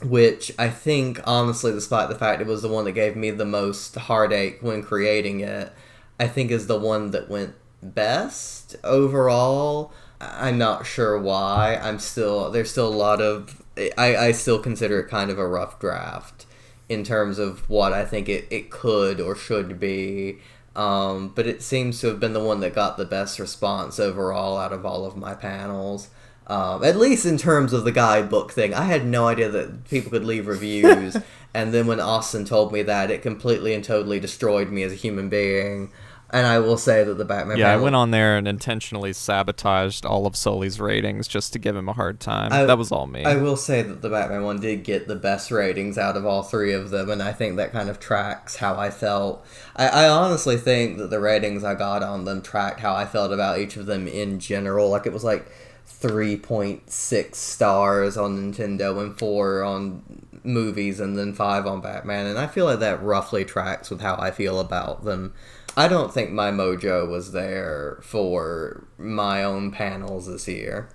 which I think, honestly, despite the fact it was the one that gave me the most heartache when creating it, I think is the one that went best overall. I'm not sure why. I'm still there's still a lot of I, I still consider it kind of a rough draft in terms of what I think it, it could or should be. Um, but it seems to have been the one that got the best response overall out of all of my panels. Um, at least in terms of the guidebook thing, I had no idea that people could leave reviews. and then when Austin told me that, it completely and totally destroyed me as a human being. And I will say that the Batman. Yeah, I went on there and intentionally sabotaged all of Sully's ratings just to give him a hard time. I- that was all me. I will say that the Batman one did get the best ratings out of all three of them, and I think that kind of tracks how I felt. I, I honestly think that the ratings I got on them tracked how I felt about each of them in general. Like it was like 3.6 stars on Nintendo and 4 on movies, and then 5 on Batman, and I feel like that roughly tracks with how I feel about them. I don't think my mojo was there for my own panels this year.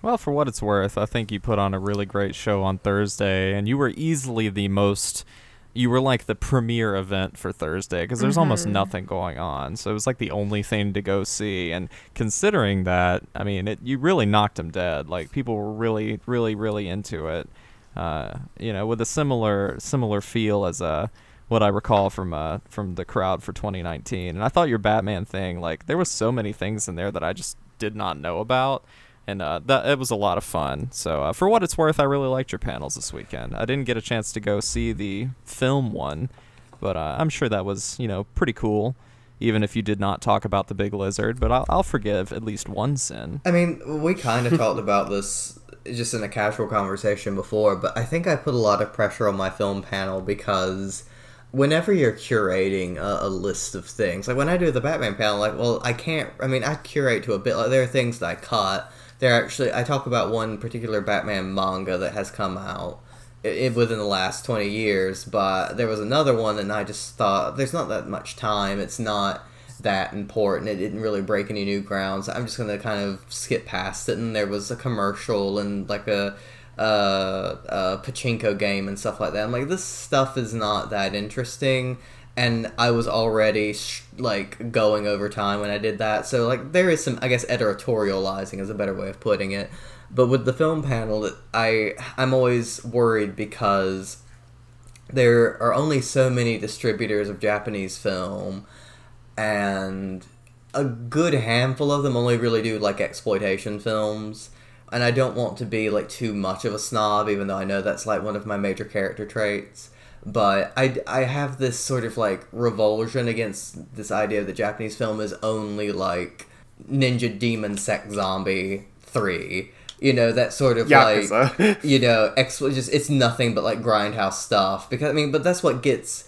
Well, for what it's worth, I think you put on a really great show on Thursday, and you were easily the most. You were like the premier event for Thursday because there's almost nothing going on. So it was like the only thing to go see. And considering that, I mean, it, you really knocked him dead. Like people were really, really, really into it. Uh, you know, with a similar similar feel as uh, what I recall from uh, from the crowd for 2019. And I thought your Batman thing, like there was so many things in there that I just did not know about and uh, that it was a lot of fun. So uh, for what it's worth, I really liked your panels this weekend. I didn't get a chance to go see the film one, but uh, I'm sure that was you know pretty cool. Even if you did not talk about the big lizard, but I'll, I'll forgive at least one sin. I mean, we kind of talked about this just in a casual conversation before, but I think I put a lot of pressure on my film panel because whenever you're curating a, a, list of things, like when I do the Batman panel, like, well, I can't, I mean, I curate to a bit, like, there are things that I cut. There actually I talk about one particular Batman manga that has come out it, within the last 20 years but there was another one and I just thought there's not that much time. It's not that important. It didn't really break any new grounds. I'm just gonna kind of skip past it. And there was a commercial and like a uh, a pachinko game and stuff like that. I'm like, this stuff is not that interesting and I was already sh- like going over time when I did that. So like there is some I guess editorializing is a better way of putting it. But with the film panel, I I'm always worried because there are only so many distributors of Japanese film, and a good handful of them only really do like exploitation films. And I don't want to be like too much of a snob, even though I know that's like one of my major character traits but I, I have this sort of like revulsion against this idea that Japanese film is only like Ninja Demon Sex Zombie 3. You know, that sort of Yakuza. like, you know, ex- just it's nothing but like grindhouse stuff. Because, I mean, but that's what gets,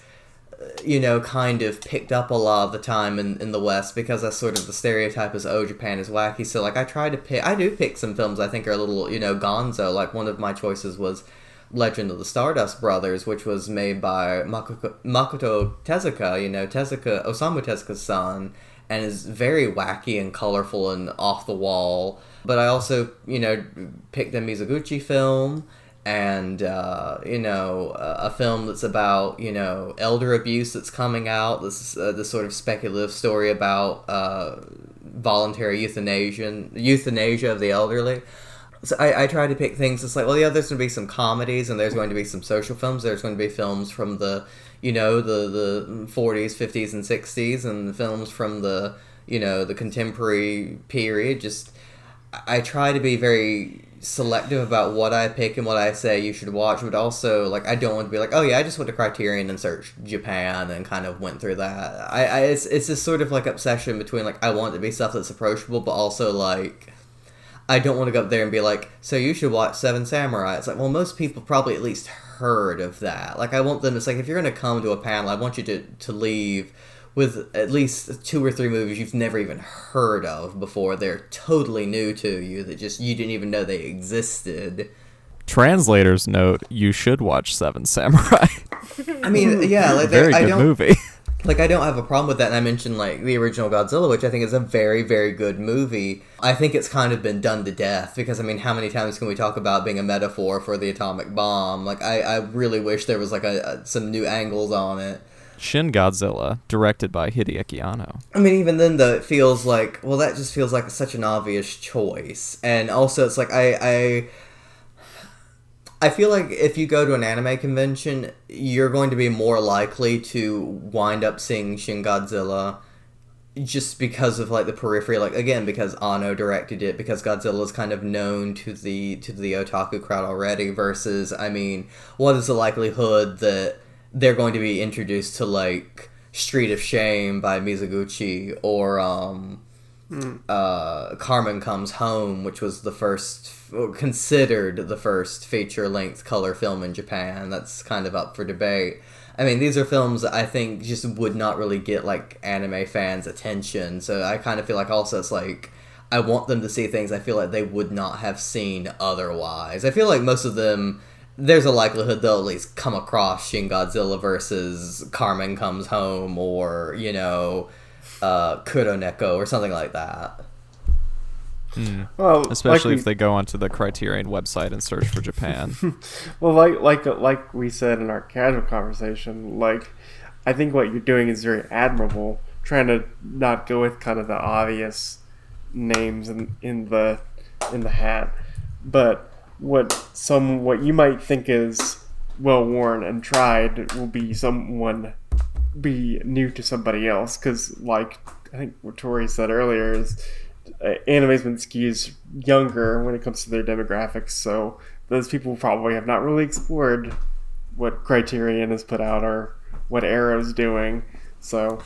you know, kind of picked up a lot of the time in, in the West because that's sort of the stereotype is oh, Japan is wacky. So, like, I try to pick, I do pick some films I think are a little, you know, gonzo. Like, one of my choices was Legend of the Stardust Brothers, which was made by Makoto, Makoto Tezuka, you know, Tezuka, Osamu Tezuka's son, and is very wacky and colorful and off the wall. But I also, you know, picked a Mizoguchi film and, uh, you know, a film that's about, you know, elder abuse that's coming out. This, uh, sort of speculative story about uh, voluntary euthanasia, euthanasia of the elderly so I, I try to pick things. It's like, well, yeah, there's going to be some comedies and there's going to be some social films. There's going to be films from the, you know, the the 40s, 50s, and 60s, and films from the, you know, the contemporary period. Just I try to be very selective about what I pick and what I say you should watch, but also like I don't want to be like, oh yeah, I just went to Criterion and searched Japan and kind of went through that. I, I it's it's this sort of like obsession between like I want to be stuff that's approachable, but also like I don't want to go up there and be like, so you should watch Seven Samurai. It's like, well, most people probably at least heard of that. Like, I want them to, say, like, if you're going to come to a panel, I want you to, to leave with at least two or three movies you've never even heard of before. They're totally new to you that just you didn't even know they existed. Translator's note: You should watch Seven Samurai. I mean, yeah, like very I good don't, movie like I don't have a problem with that. And I mentioned like the original Godzilla, which I think is a very very good movie. I think it's kind of been done to death because I mean, how many times can we talk about being a metaphor for the atomic bomb? Like I, I really wish there was like a, a some new angles on it. Shin Godzilla, directed by Hideaki Anno. I mean, even then, though, it feels like well, that just feels like such an obvious choice, and also it's like I, I I feel like if you go to an anime convention, you're going to be more likely to wind up seeing Shin Godzilla just because of like the periphery like again because Anno directed it because Godzilla is kind of known to the to the otaku crowd already versus I mean what is the likelihood that they're going to be introduced to like Street of Shame by Mizoguchi or um mm. uh Carmen Comes Home which was the first considered the first feature length color film in Japan. That's kind of up for debate. I mean, these are films that I think just would not really get like anime fans' attention. So I kind of feel like also it's like I want them to see things I feel like they would not have seen otherwise. I feel like most of them there's a likelihood they'll at least come across Shin Godzilla versus Carmen Comes Home or, you know, uh, Kuroneko or something like that. Well, Especially like if they go onto the Criterion website and search for Japan. Well, like like like we said in our casual conversation, like I think what you're doing is very admirable. Trying to not go with kind of the obvious names in in the in the hat, but what some what you might think is well worn and tried will be someone be new to somebody else because like I think what Tori said earlier is uh, anime's been skews younger when it comes to their demographics, so those people probably have not really explored what Criterion has put out or what Arrow's doing. So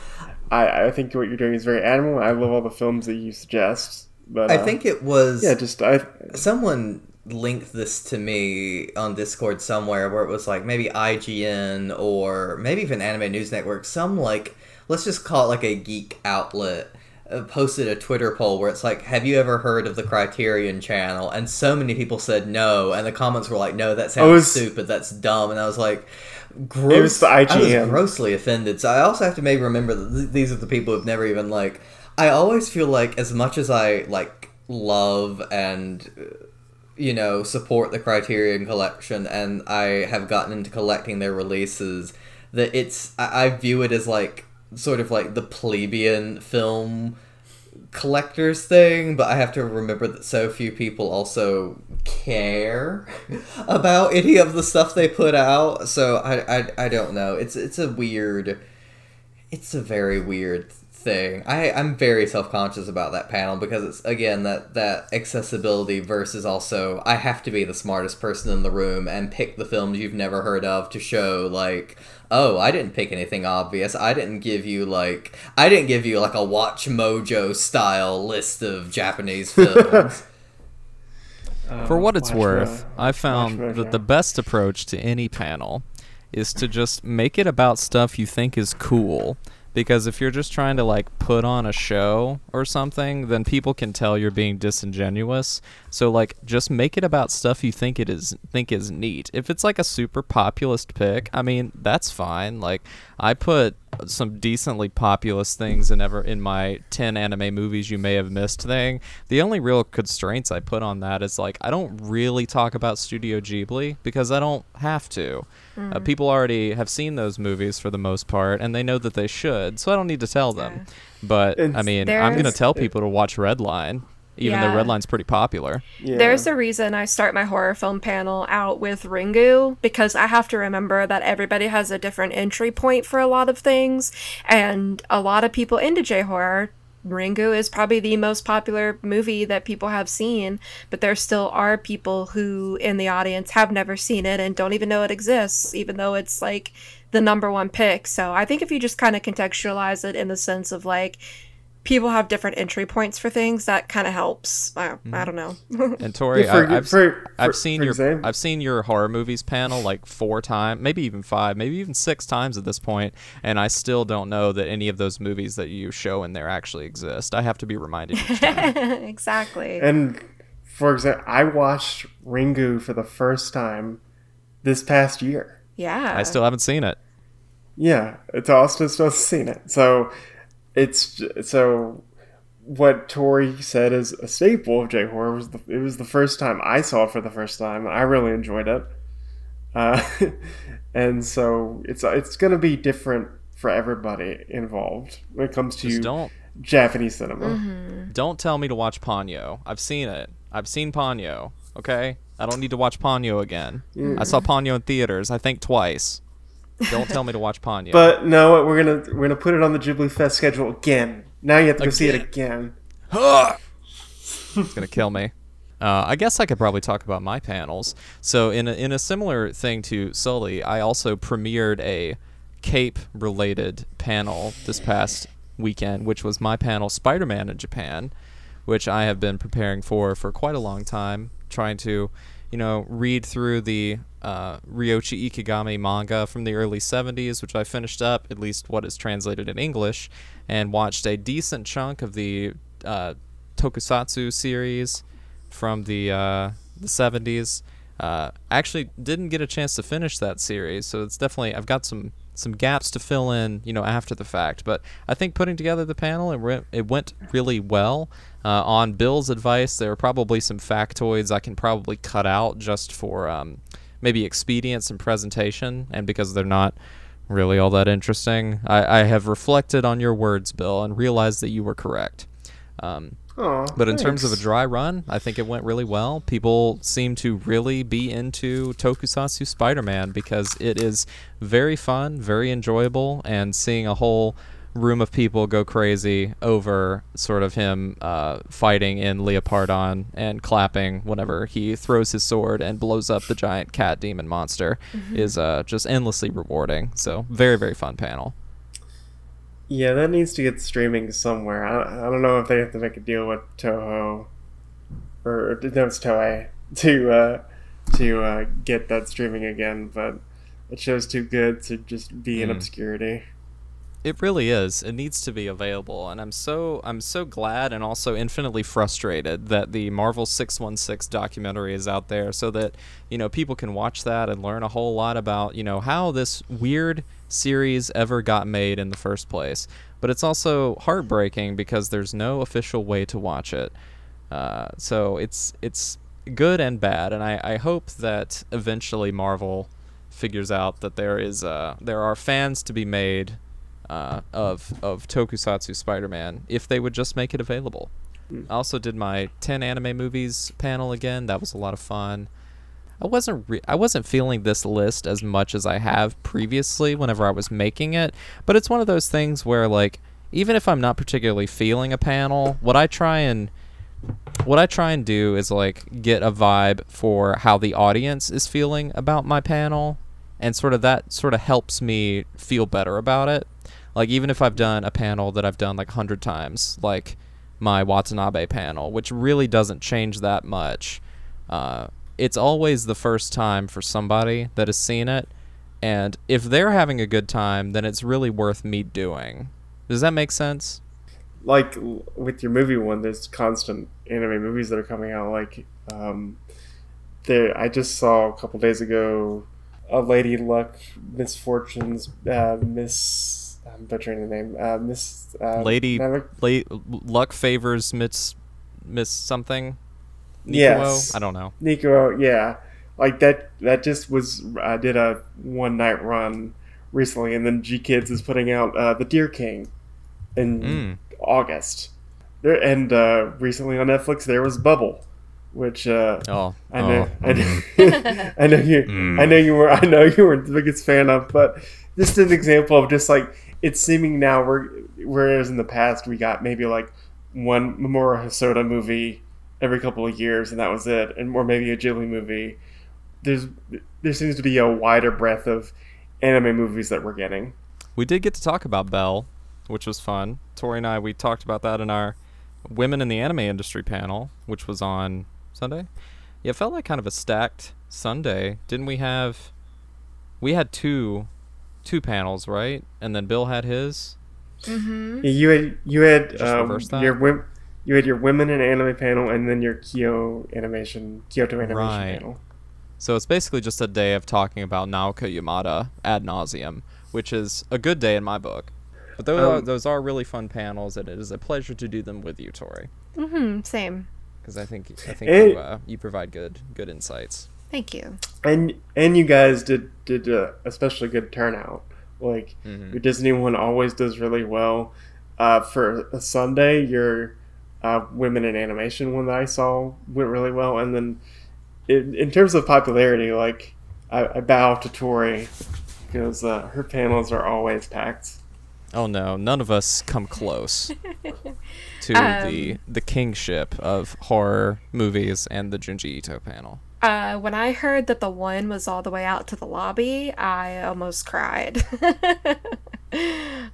I, I think what you're doing is very admirable. I love all the films that you suggest. But I uh, think it was yeah, just I someone linked this to me on Discord somewhere where it was like maybe IGN or maybe even Anime News Network, some like let's just call it like a geek outlet uh, posted a Twitter poll where it's like, "Have you ever heard of the Criterion Channel?" And so many people said no, and the comments were like, "No, that sounds it's- stupid. That's dumb." And I was like, "Gross." It was the I was grossly offended. So I also have to maybe remember that th- these are the people who've never even like. I always feel like as much as I like love and uh, you know support the Criterion Collection, and I have gotten into collecting their releases, that it's I, I view it as like sort of like the plebeian film collectors thing, but I have to remember that so few people also care about any of the stuff they put out. So I, I, I don't know. It's it's a weird it's a very weird thing. I I'm very self-conscious about that panel because it's again that that accessibility versus also I have to be the smartest person in the room and pick the films you've never heard of to show like oh, I didn't pick anything obvious. I didn't give you like I didn't give you like a Watch Mojo style list of Japanese films. uh, For what it's watch worth, Mo- I found Mojo. that the best approach to any panel is to just make it about stuff you think is cool. Because if you're just trying to like put on a show or something, then people can tell you're being disingenuous. So like just make it about stuff you think it is think is neat. If it's like a super populist pick, I mean, that's fine. Like I put some decently populist things in ever in my 10 anime movies you may have missed thing. The only real constraints I put on that is like I don't really talk about Studio Ghibli because I don't have to. Uh, people already have seen those movies for the most part and they know that they should, so I don't need to tell them. But I mean, I'm going to tell people to watch Redline even though Yeah. Redline's pretty popular. Yeah. There's a reason I start my horror film panel out with Ringu because I have to remember that everybody has a different entry point for a lot of things, and a lot of people into J horror. Ringu is probably the most popular movie that people have seen, but there still are people who in the audience have never seen it and don't even know it exists, even though it's like the number one pick. So I think if you just kind of contextualize it in the sense of like people have different entry points for things, that kind of helps. I, I mm-hmm. don't know. And Tori, Yeah, for- I, I've, for- I've for- seen for your example- I've seen your horror movies panel like four times, maybe even five, maybe even six times at this point, and I still don't know that any of those movies that you show in there actually exist. I have to be reminded each time. exactly. And for example, I watched Ringu for the first time this past year. yeah. I still haven't seen it. Yeah, it's Austin still seen it. So it's so what Tori said is a staple of J horror was the it was the first time I saw it for the first time. I really enjoyed it, uh, and so it's it's gonna be different for everybody involved when it comes Just to don't Japanese cinema. Mm-hmm. don't tell me to watch Ponyo. I've seen it. I've seen Ponyo. Okay, I don't need to watch Ponyo again. I saw Ponyo in theaters. I think twice. Don't tell me to watch Ponyo. But no, we're gonna we're gonna put it on the Ghibli Fest schedule again. Now you have to go see it again. it's gonna kill me. Uh, I guess I could probably talk about my panels. So in a, in a similar thing to Sully, I also premiered a Cape-related panel this past weekend, which was my panel Spider-Man in Japan, which I have been preparing for for quite a long time, trying to, you know, read through the uh, Ryoichi Ikegami manga from the early 70s, which I finished up, at least what is translated in English, and watched a decent chunk of the uh, Tokusatsu series from the uh, the 70s. Uh, actually, didn't get a chance to finish that series, so it's definitely I've got some some gaps to fill in, you know, after the fact. But I think putting together the panel, it, re- it went really well. Uh, on Bill's advice, there are probably some factoids I can probably cut out just for um, maybe expedience and presentation, and because they're not really all that interesting. I, I have reflected on your words, Bill, and realized that you were correct. Um, Aw, but in terms of a dry run, I think it went really well. People seem to really be into Tokusatsu Spider-Man because it is very fun, very enjoyable, and seeing a whole room of people go crazy over sort of him uh, fighting in Leopardon and clapping whenever he throws his sword and blows up the giant cat demon monster is uh, just endlessly rewarding. So very very fun panel. Yeah, that needs to get streaming somewhere. I don't, I don't know if they have to make a deal with Toho or no, it's Toei to uh, to uh, get that streaming again, but it show's too good to just be in Mm. obscurity. It really is. It needs to be available, and I'm so I'm so glad and also infinitely frustrated that the Marvel 616 documentary is out there, so that you know people can watch that and learn a whole lot about you know how this weird series ever got made in the first place. But it's also heartbreaking because there's no official way to watch it. Uh, so it's it's good and bad, and I, I hope that eventually Marvel figures out that there is uh, there are fans to be made uh, of of Tokusatsu Spider-Man if they would just make it available. I also did my 10 anime movies panel again. That was a lot of fun. I wasn't re- I wasn't feeling this list as much as I have previously whenever I was making it, but it's one of those things where like even if I'm not particularly feeling a panel, what I try and what I try and do is like get a vibe for how the audience is feeling about my panel and sort of that sort of helps me feel better about it. Like even if I've done a panel that I've done like 100 times, like my Watanabe panel, which really doesn't change that much. Uh, it's always the first time for somebody that has seen it, and if they're having a good time, then it's really worth me doing. Does that make sense? Like with your movie one, there's constant anime movies that are coming out. Like, um, there, I just saw a couple days ago a Lady Luck Misfortunes, uh, Miss. I'm butchering the name. Uh, Miss. Uh, Lady Never- La- luck favors Miss Miss something. Nikuo? Yes. I don't know. Nico, yeah, like that. That just was. I did a one night run recently, and then GKIDS is putting out uh, the Deer King in Mm. August. There and uh, recently on Netflix there was Bubble, which uh, Oh, I know, oh. I know, I know you, I know you were, I know you were the biggest fan of, but just an example of just like it's seeming now. We're whereas in the past we got maybe like one Mamoru Hosoda movie every couple of years, and that was it, and or maybe a Ghibli movie. There's there seems to be a wider breadth of anime movies that we're getting. We did get to talk about Belle, which was fun. Tori and I we talked about that in our women in the anime industry panel, which was on Sunday. Yeah, it felt like kind of a stacked Sunday. Didn't we have? We had two, two panels, right? And then Bill had his. Mm-hmm. Yeah, You had you had um, your wim- you had your women in anime panel, and then your Kyo animation Kyoto animation Right. panel. So it's basically just a day of talking about Naoko Yamada ad nauseum, which is a good day in my book. But those are, Um, those are really fun panels, and it is a pleasure to do them with you, Tori, Mm-hmm. Same. because I think I think And- you, uh, you provide good good insights. Thank you. and and you guys did did a especially good turnout. Like Mhm. your Disney one always does really well. Uh, for a Sunday, your uh, women in animation one that I saw went really well, and then in, in terms of popularity, like I, I bow to Tori because uh, her panels are always packed. Oh no, none of us come close to Um, the the kingship of horror movies and the Junji Ito panel. Uh, when I heard that the one was all the way out to the lobby, I almost cried.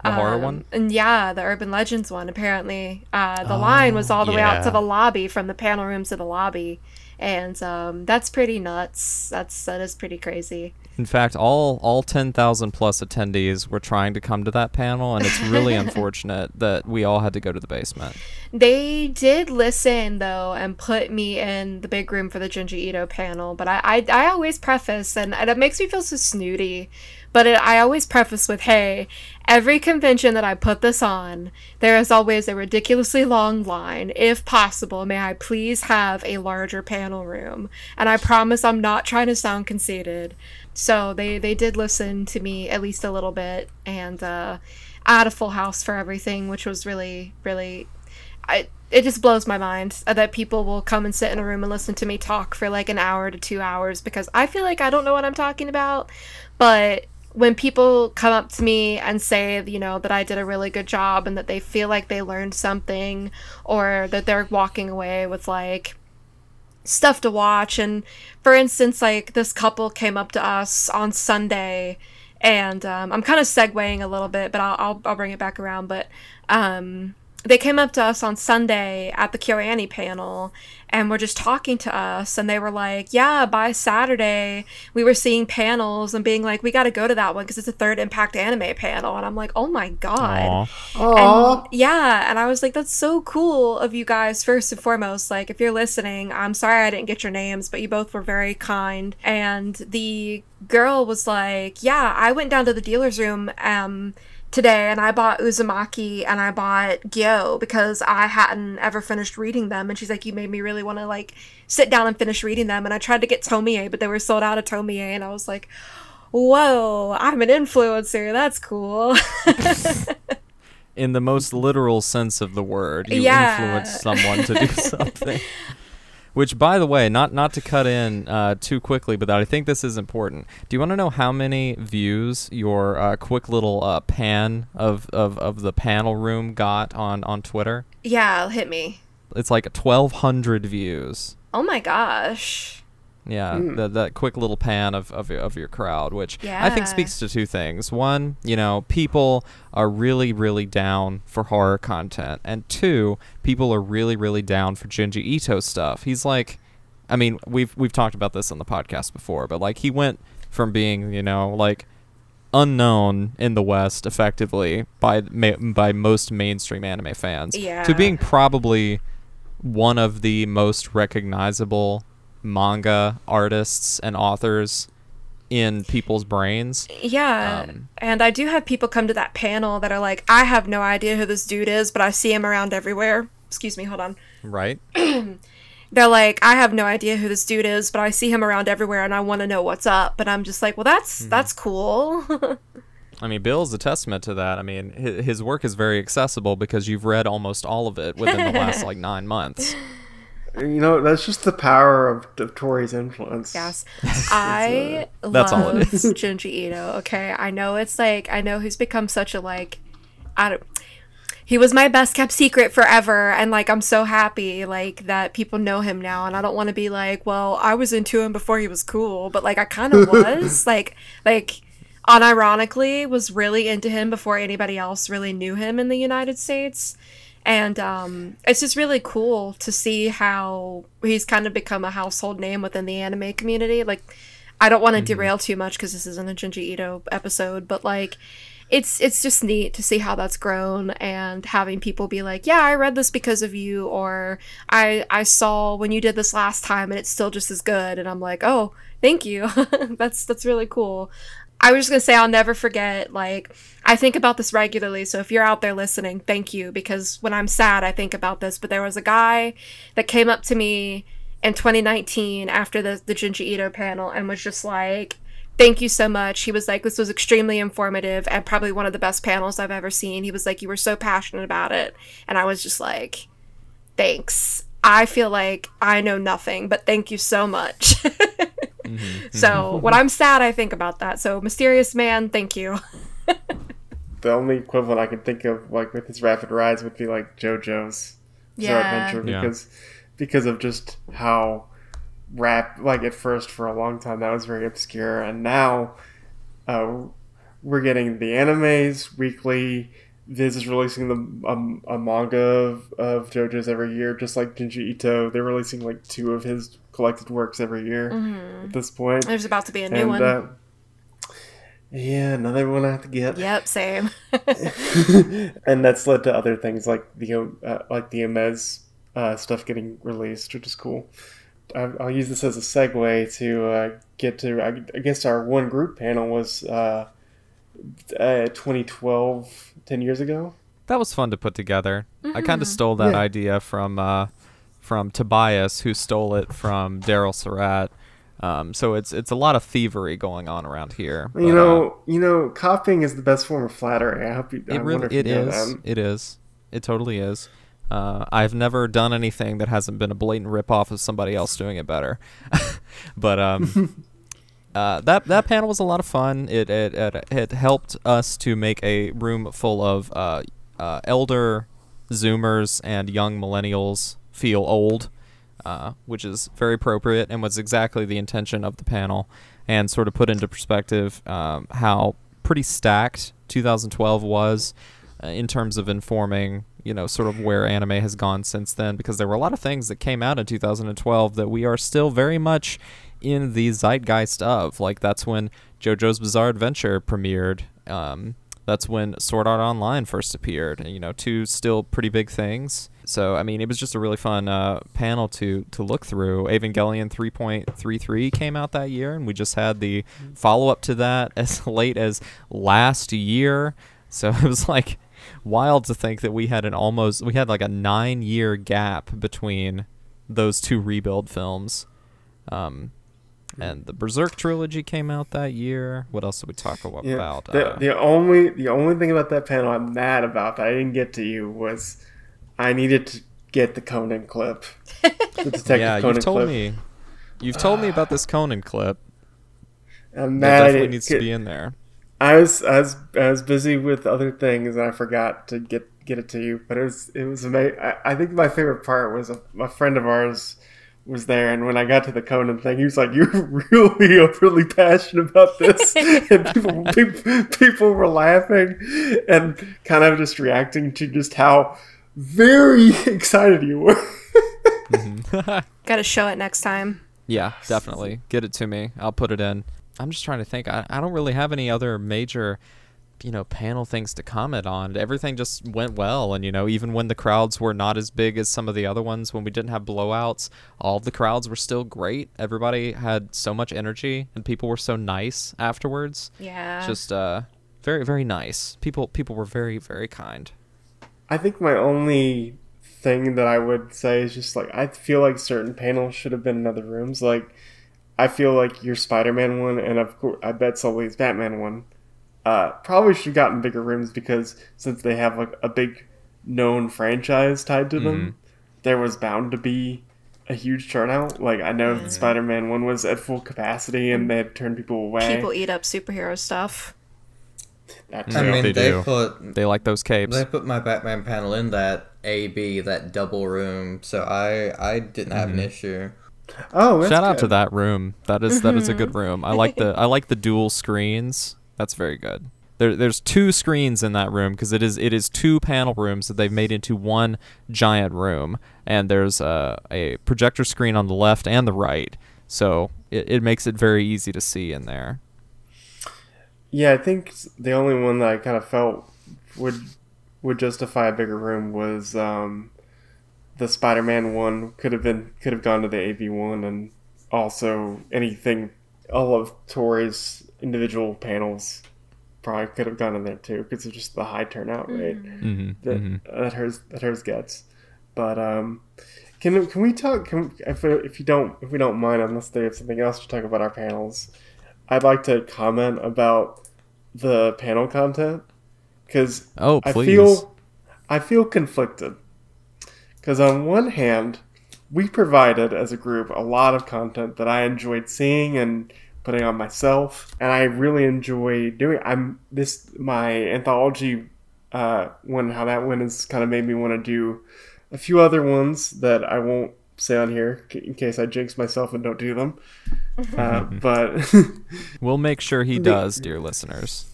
The horror Um, one? And yeah, the Urban Legends one. Apparently, uh, the line was Oh, all the way out to the lobby from the panel room to the lobby, and um, that's pretty nuts. That's that is pretty crazy. In fact, all all ten thousand plus attendees were trying to come to that panel, and it's really unfortunate that we all had to go to the basement. They did listen though and put me in the big room for the Junji Ito panel, but I I, I always preface and, and it makes me feel so snooty But it, I always preface with, hey, every convention that I put this on, there is always a ridiculously long line. If possible, may I please have a larger panel room? And I promise I'm not trying to sound conceited. So they, they did listen to me at least a little bit, and uh, had a full house for everything, which was really, really. I, it just blows my mind that people will come and sit in a room and listen to me talk for like an hour to two hours because I feel like I don't know what I'm talking about. But when people come up to me and say, you know, that I did a really good job and that they feel like they learned something or that they're walking away with like stuff to watch. And for instance, like this couple came up to us on Sunday and um, I'm kind of segueing a little bit, but I'll, I'll, I'll bring it back around. But um, they came up to us on Sunday at the KyoAni panel and were just talking to us and they were like, "Yeah, by Saturday we were seeing panels and being like, we got to go to that one because it's a third Impact Anime panel." And I'm like, "Oh my god." Aw. And yeah, and I was like, that's so cool of you guys, first and foremost. Like, if you're listening, I'm sorry I didn't get your names, but you both were very kind. And the girl was like, yeah, I went down to the dealer's room um, today and I bought Uzumaki and I bought Gyo because I hadn't ever finished reading them. And she's like, you made me really want to, like, sit down and finish reading them. And I tried to get Tomie, but they were sold out of Tomie. And I was like, whoa, I'm an influencer. That's cool. In the most literal sense of the word, you Yeah. influence someone to do something. Which, by the way, not not to cut in uh, too quickly, but I think this is important. Do you want to know how many views your uh, quick little uh, pan of, of, of the panel room got on, on Twitter? yeah, hit me. It's like 1,200 views. Oh my gosh. Yeah, Mm. the, that quick little pan of, of, your- of your crowd, which I think speaks to two things. One, you know, people are really, really down for horror content. And two, people are really, really down for Junji Ito stuff. He's like, I mean, we've, we've talked about this on the podcast before, but like he went from being, you know, like unknown in the West effectively by ma- by most mainstream anime fans Yeah. to being probably one of the most recognizable manga artists and authors in people's brains. Yeah. Um, and I do have people come to that panel that are like, I have no idea who this dude is, but I see him around everywhere. Excuse me, hold on. Right? They're like, I have no idea who this dude is, but I see him around everywhere and I want to know what's up. But I'm just like, well, that's Mm-hmm. that's cool. I mean, Bill's a testament to that. I mean, his, his work is very accessible because you've read almost all of it within the last like nine months. You know, that's just the power of, of Tori's influence. yes. I That's all it is. Junji Ito. Okay. I know it's like I know he's become such a like I don't he was my best kept secret forever and like i'm so happy like that people know him now and i don't want to be like well i was into him before he was cool but like i kind of was like like unironically was really into him before anybody else really knew him in the united states and um, it's just really cool to see how he's kind of become a household name within the anime community like i don't want to derail too much because this isn't a junji ito episode but like it's it's just neat to see how that's grown and having people be like, "Yeah, I read this because of you," or "I I saw when you did this last time and it's still just as good." And I'm like, "Oh, thank you. that's that's really cool." I was just gonna say I'll never forget. Like I think about this regularly, so if you're out there listening, thank you because when I'm sad, I think about this. But there was a guy that came up to me in 2019 after the the Junji Ito panel and was just like, thank you so much. He was like, this was extremely informative and probably one of the best panels I've ever seen. He was like, you were so passionate about it. And I was just like, thanks. I feel like I know nothing, but thank you so much. So when I'm sad, I think about that. So, Mysterious Man, thank you. The only equivalent I can think of, like with his rapid rides, would be like JoJo's Bizarre Yeah. Adventure Yeah. because because of just how rap like at first for a long time that was very obscure, and now uh, we're getting the animes weekly. Viz is releasing the um, a manga of, of JoJo's every year, just like Junji Ito. They're releasing like two of his collected works every year at this point. There's about to be a new and one. uh, yeah, another one I have to get. yep, same. and that's led to other things like the uh, like the Amez uh, stuff getting released, which is cool. I, I'll use this as a segue to uh, get to. I, I guess our one group panel was uh, uh, 2012, 10 years ago. That was fun to put together. I kind of stole that Yeah. idea from uh, from Tobias, who stole it from Daryl Surat. Um, so it's it's a lot of thievery going on around here. you but, uh, know, you know, copying is the best form of flattery. I hope you. I it really you it is. It is. It totally is. Uh, I've never done anything that hasn't been a blatant ripoff of somebody else doing it better. but um, uh, that that panel was a lot of fun. It it, it it helped us to make a room full of uh, uh, elder Zoomers and young millennials feel old, uh, which is very appropriate and was exactly the intention of the panel, and sort of put into perspective um, how pretty stacked 2012 was uh, in terms of informing, you know, sort of where anime has gone since then, because there were a lot of things that came out in 2012 that we are still very much in the zeitgeist of. Like that's when JoJo's Bizarre Adventure premiered. Um, that's when Sword Art Online first appeared. You know, two still pretty big things. So I mean, it was just a really fun uh, panel to to look through. Evangelion 3.33 came out that year, and we just had the follow up to that as late as last year. So it was like wild to think that we had an almost we had like a nine year gap between those two rebuild films. Um, and the Berserk trilogy came out that year. What else did we talk about? Yeah. about? the, Uh, the only the only thing about that panel I'm mad about that I didn't get to you was I needed to get the Conan clip. The Detective yeah, Conan you've told clip. me. You've told me about this Conan clip. I'm That mad I definitely didn't needs get- to be in there. I was I was I was busy with other things and I forgot to get get it to you. But it was it was amazing. I, I think my favorite part was a, a friend of ours was there, and when I got to the Conan thing, he was like, "You're really really passionate about this," and people, people people were laughing and kind of just reacting to just how very excited you were. Mm-hmm. Got to show it next time. Yeah, definitely. Get it to me. I'll put it in. I'm just trying to think. I, I don't really have any other major, you know, panel things to comment on. Everything just went well. And, you know, even when the crowds were not as big as some of the other ones, when we didn't have blowouts, all the crowds were still great. Everybody had so much energy and people were so nice afterwards. Yeah. Just uh, very, very nice. People, people were very, very kind. I think my only thing that I would say is just like I feel like certain panels should have been in other rooms. Like I feel like your Spider-Man one, and of course I bet Sully's Batman one, uh, probably should have gotten bigger rooms because since they have like a big known franchise tied to them, there was bound to be a huge turnout. Like I know the Spider-Man one was at full capacity and they had turned people away. People eat up superhero stuff. That I mean, they they, do. put They like those capes. they put my Batman panel in that AB that double room, so I I didn't have an issue. oh, that's Shout out to that room. That is that is a good room. I like the I like the dual screens. That's very good. There, there's two screens in that room because it is it is two panel rooms that they've made into one giant room, and there's a, a projector screen on the left and the right, so it, it makes it very easy to see in there. Yeah, I think the only one that I kind of felt would would justify a bigger room was um, the Spider-Man one. Could have been could have gone to the AV one, and also anything all of Tori's individual panels probably could have gone in there too because of just the high turnout rate Mm-hmm. that that hers that hers gets. But um, can can we talk? Can, if if you don't if we don't mind, unless they have something else to talk about our panels, I'd like to comment about the panel content because Oh, I please. feel I feel conflicted because on one hand, we provided as a group a lot of content that I enjoyed seeing and putting on myself, and I really enjoy doing. I'm this my anthology uh, one how that one has kind of made me want to do a few other ones that I won't say on here in case I jinx myself and don't do them. Uh, but We'll make sure he does, dear listeners.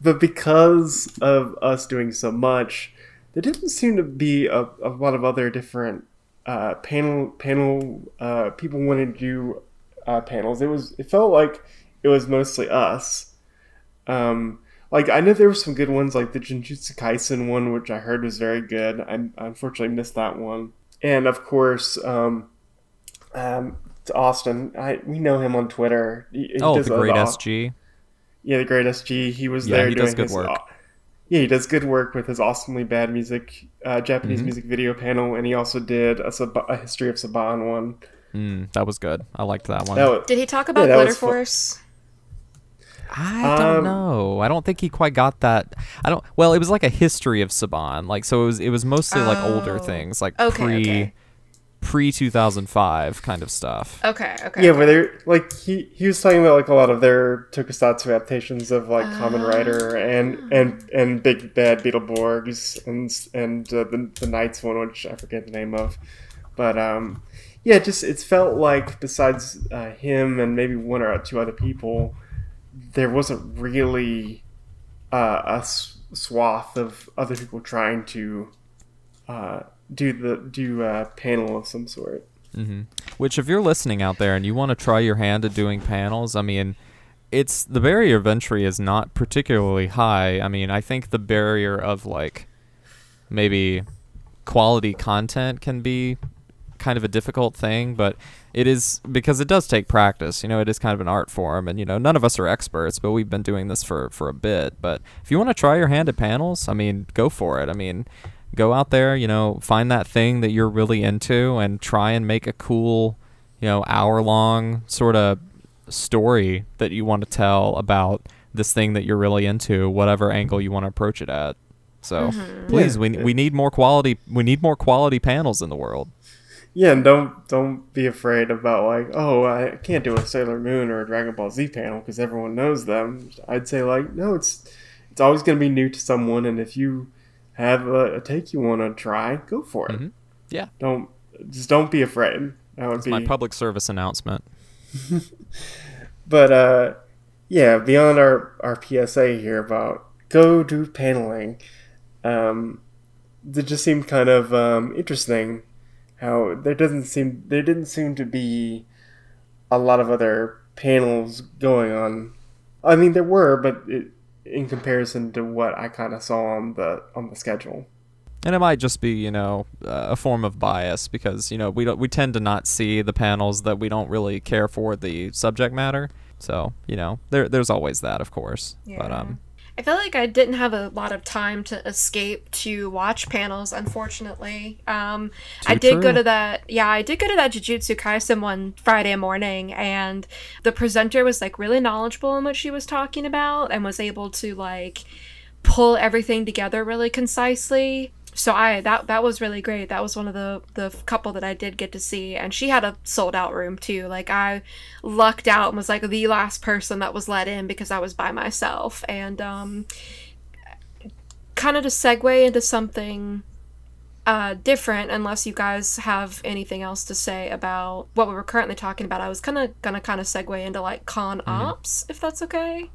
but because of us doing so much, there didn't seem to be a, a lot of other different uh, panel panel uh, people wanted to do uh, panels. It was it felt like it was mostly us. Um, like I know there were some good ones, like the Jujutsu Kaisen one, which I heard was very good. I, I unfortunately missed that one, and of course, um, um, to Austin. I we know him on Twitter. He, he Oh, the great SG. Yeah, the great SG. He was Yeah, there he doing does good his, work. uh, yeah, he does good work with his awesomely bad music, uh, Japanese Mhm. music video panel, and he also did a, a history of Saban one. Mm, that was good. I liked that one. That was, Did he talk about that Glitter Force? I don't Um, know. I don't think he quite got that. I don't. Well, it was like a history of Saban. Like so, it was. It was mostly like older Oh. things, like Okay, pre okay. pre two thousand five kind of stuff. Okay, okay. yeah, where they're like he he was talking about like a lot of their tokusatsu adaptations of like Kamen Ah. Rider and and and Big Bad Beetleborgs and and uh, the the Knights one, which I forget the name of, but um, yeah, just it's felt like besides uh, him and maybe one or two other people, there wasn't really uh, swath of other people trying to uh, do the do a panel of some sort. Mm-hmm. Which, if you're listening out there and you want to try your hand at doing panels, I mean, it's the barrier of entry is not particularly high. I mean, I think the barrier of like maybe quality content can be kind of a difficult thing, but it is because it does take practice. You know, it is kind of an art form, and you know, none of us are experts, but we've been doing this for for a bit. But if you want to try your hand at panels, I mean, go for it. I mean, go out there, you know, find that thing that you're really into, and try and make a cool, you know, hour long sort of story that you want to tell about this thing that you're really into, whatever angle you want to approach it at. So mm-hmm. please, Yeah. we, we need more quality. We need more quality panels in the world. Yeah, and don't don't be afraid about like, oh, I can't do a Sailor Moon or a Dragon Ball Z panel because everyone knows them. I'd say like, no, it's it's always going to be new to someone, and if you have a, a take you want to try, go for it. Mhm. Yeah. Don't just don't be afraid. That would It's be my public service announcement. But uh, yeah, beyond our our PSA here about go do paneling, um, it just seemed kind of um, interesting how there doesn't seem there didn't seem to be a lot of other panels going on. I mean, there were, but it, in comparison to what I kind of saw on the on the schedule. And it might just be, you know, uh, a form of bias because you know we don't we tend to not see the panels that we don't really care for the subject matter. So you know, there there's always that, of course. But um, I feel like I didn't have a lot of time to escape to watch panels, unfortunately. Um, I did go to that, yeah, I did go to that Jujutsu Kaisen one Friday morning, and the presenter was like really knowledgeable in what she was talking about and was able to like pull everything together really concisely. So I that that was really great. That was one of the the couple that I did get to see, and she had a sold out room too. Like I lucked out and was like the last person that was let in because I was by myself. And um, kind of to segue into something uh, different, unless you guys have anything else to say about what we were currently talking about, I was kind of gonna kind of segue into like con ops, if that's okay.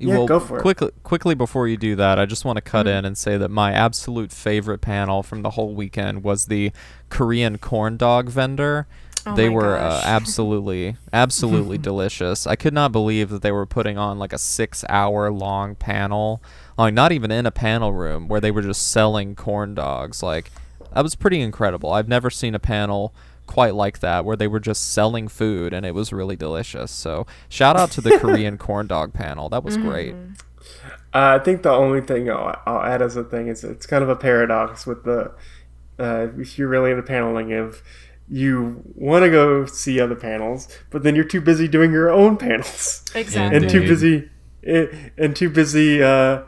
Yeah, go for it. Quickly, quickly before you do that, I just want to cut in and say that my absolute favorite panel from the whole weekend was the Korean corn dog vendor. Oh they my were uh, absolutely, absolutely delicious. I could not believe that they were putting on like a six-hour long panel, like not even in a panel room, where they were just selling corn dogs. Like that was pretty incredible. I've never seen a panel quite like that where they were just selling food and it was really delicious. So shout out to the Korean corn dog panel. That was great. Uh, I think the only thing I'll, I'll add as a thing is it's kind of a paradox with the uh, if you're really into paneling if you want to go see other panels, but then you're too busy doing your own panels Exactly. and too busy and too busy uh,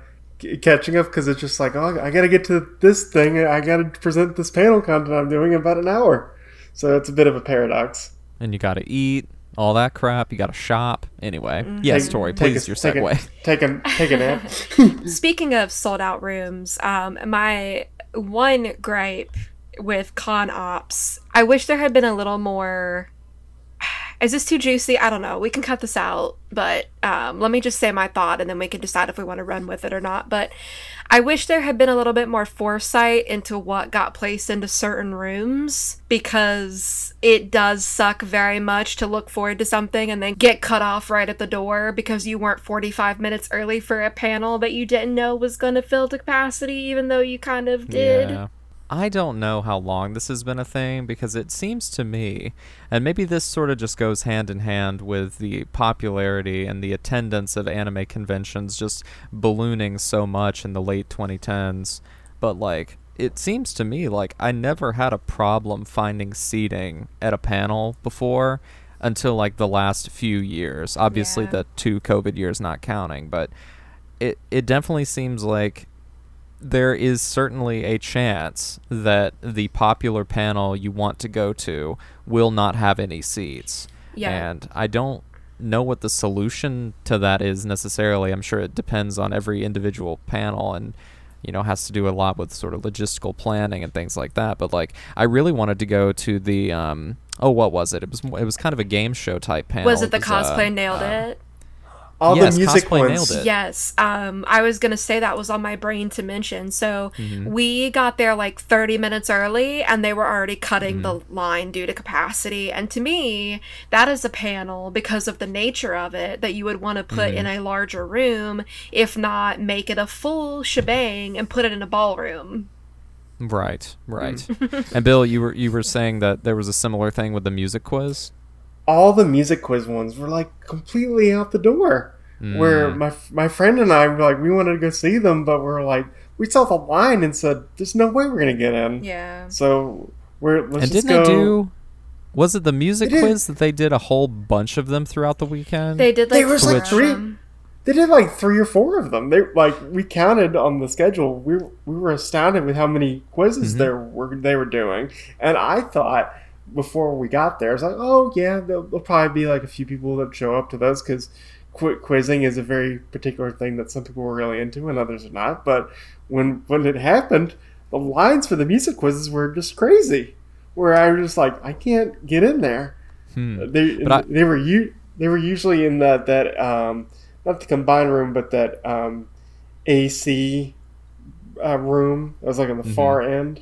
catching up because it's just like oh I gotta get to this thing I gotta present this panel content I'm doing in about an hour, so it's a bit of a paradox. And you got to eat all that crap. You got to shop. Anyway, yes, Take- Tori, take please a- your take a- segue. Take a take a nap. Speaking of sold out rooms, um, my one gripe with con ops, I wish there had been a little more. Is this too juicy? I don't know. We can cut this out, but um, let me just say my thought and then we can decide if we want to run with it or not. But I wish there had been a little bit more foresight into what got placed into certain rooms because it does suck very much to look forward to something and then get cut off right at the door because you weren't 45 minutes early for a panel that you didn't know was going to fill to capacity, even though you kind of did. Yeah. I don't know how long this has been a thing because it seems to me, and maybe this sort of just goes hand in hand with the popularity and the attendance of anime conventions just ballooning so much in the late 2010s. But like, it seems to me like I never had a problem finding seating at a panel before until like the last few years. Obviously, Yeah. the two COVID years not counting, but it it definitely seems like there is certainly a chance that the popular panel you want to go to will not have any seats. Yeah. And I don't know what the solution to that is necessarily. I'm sure it depends on every individual panel and you know has to do a lot with sort of logistical planning and things like that. But like I really wanted to go to the um oh what was it? It was it was kind of a game show type panel. Was it the uh, cosplay nailed it? All Yes, the music cosplay ones. nailed it. Yes. Um, I was gonna say that was on my brain to mention. So Mm-hmm. we got there like 30 minutes early, and they were already cutting the Mm-hmm. line due to capacity. And to me, that is a panel because of the nature of it that you would want to put in Mm-hmm. a larger room, if not make it a full shebang and put it in a ballroom. Right, right. and Bill, you were you were saying that there was a similar thing with the music quiz. All the music quiz ones were like completely out the door. Where Mm. my my friend and I were like, we wanted to go see them, but we're like, we saw the line and said, "There's no way we're gonna get in." Yeah. So we're let's and just didn't go. they do? Was it the music They did. quiz that they did a whole bunch of them throughout the weekend? They did like There was, like, of three- them. They did like three or four of them. They like we counted on the schedule. We we were astounded with how many quizzes Mhm. there were they were doing. And I thought before we got there, I was like, oh yeah, there'll, there'll probably be like a few people that show up to those because qu- quizzing is a very particular thing that some people were really into and others are not. But when when it happened, the lines for the music quizzes were just crazy. Where I was just like, I can't get in there. Hmm. They I- they were u- they were usually in that that um, not the combined room, but that um, AC uh, room. That was like on the Mhm. far end.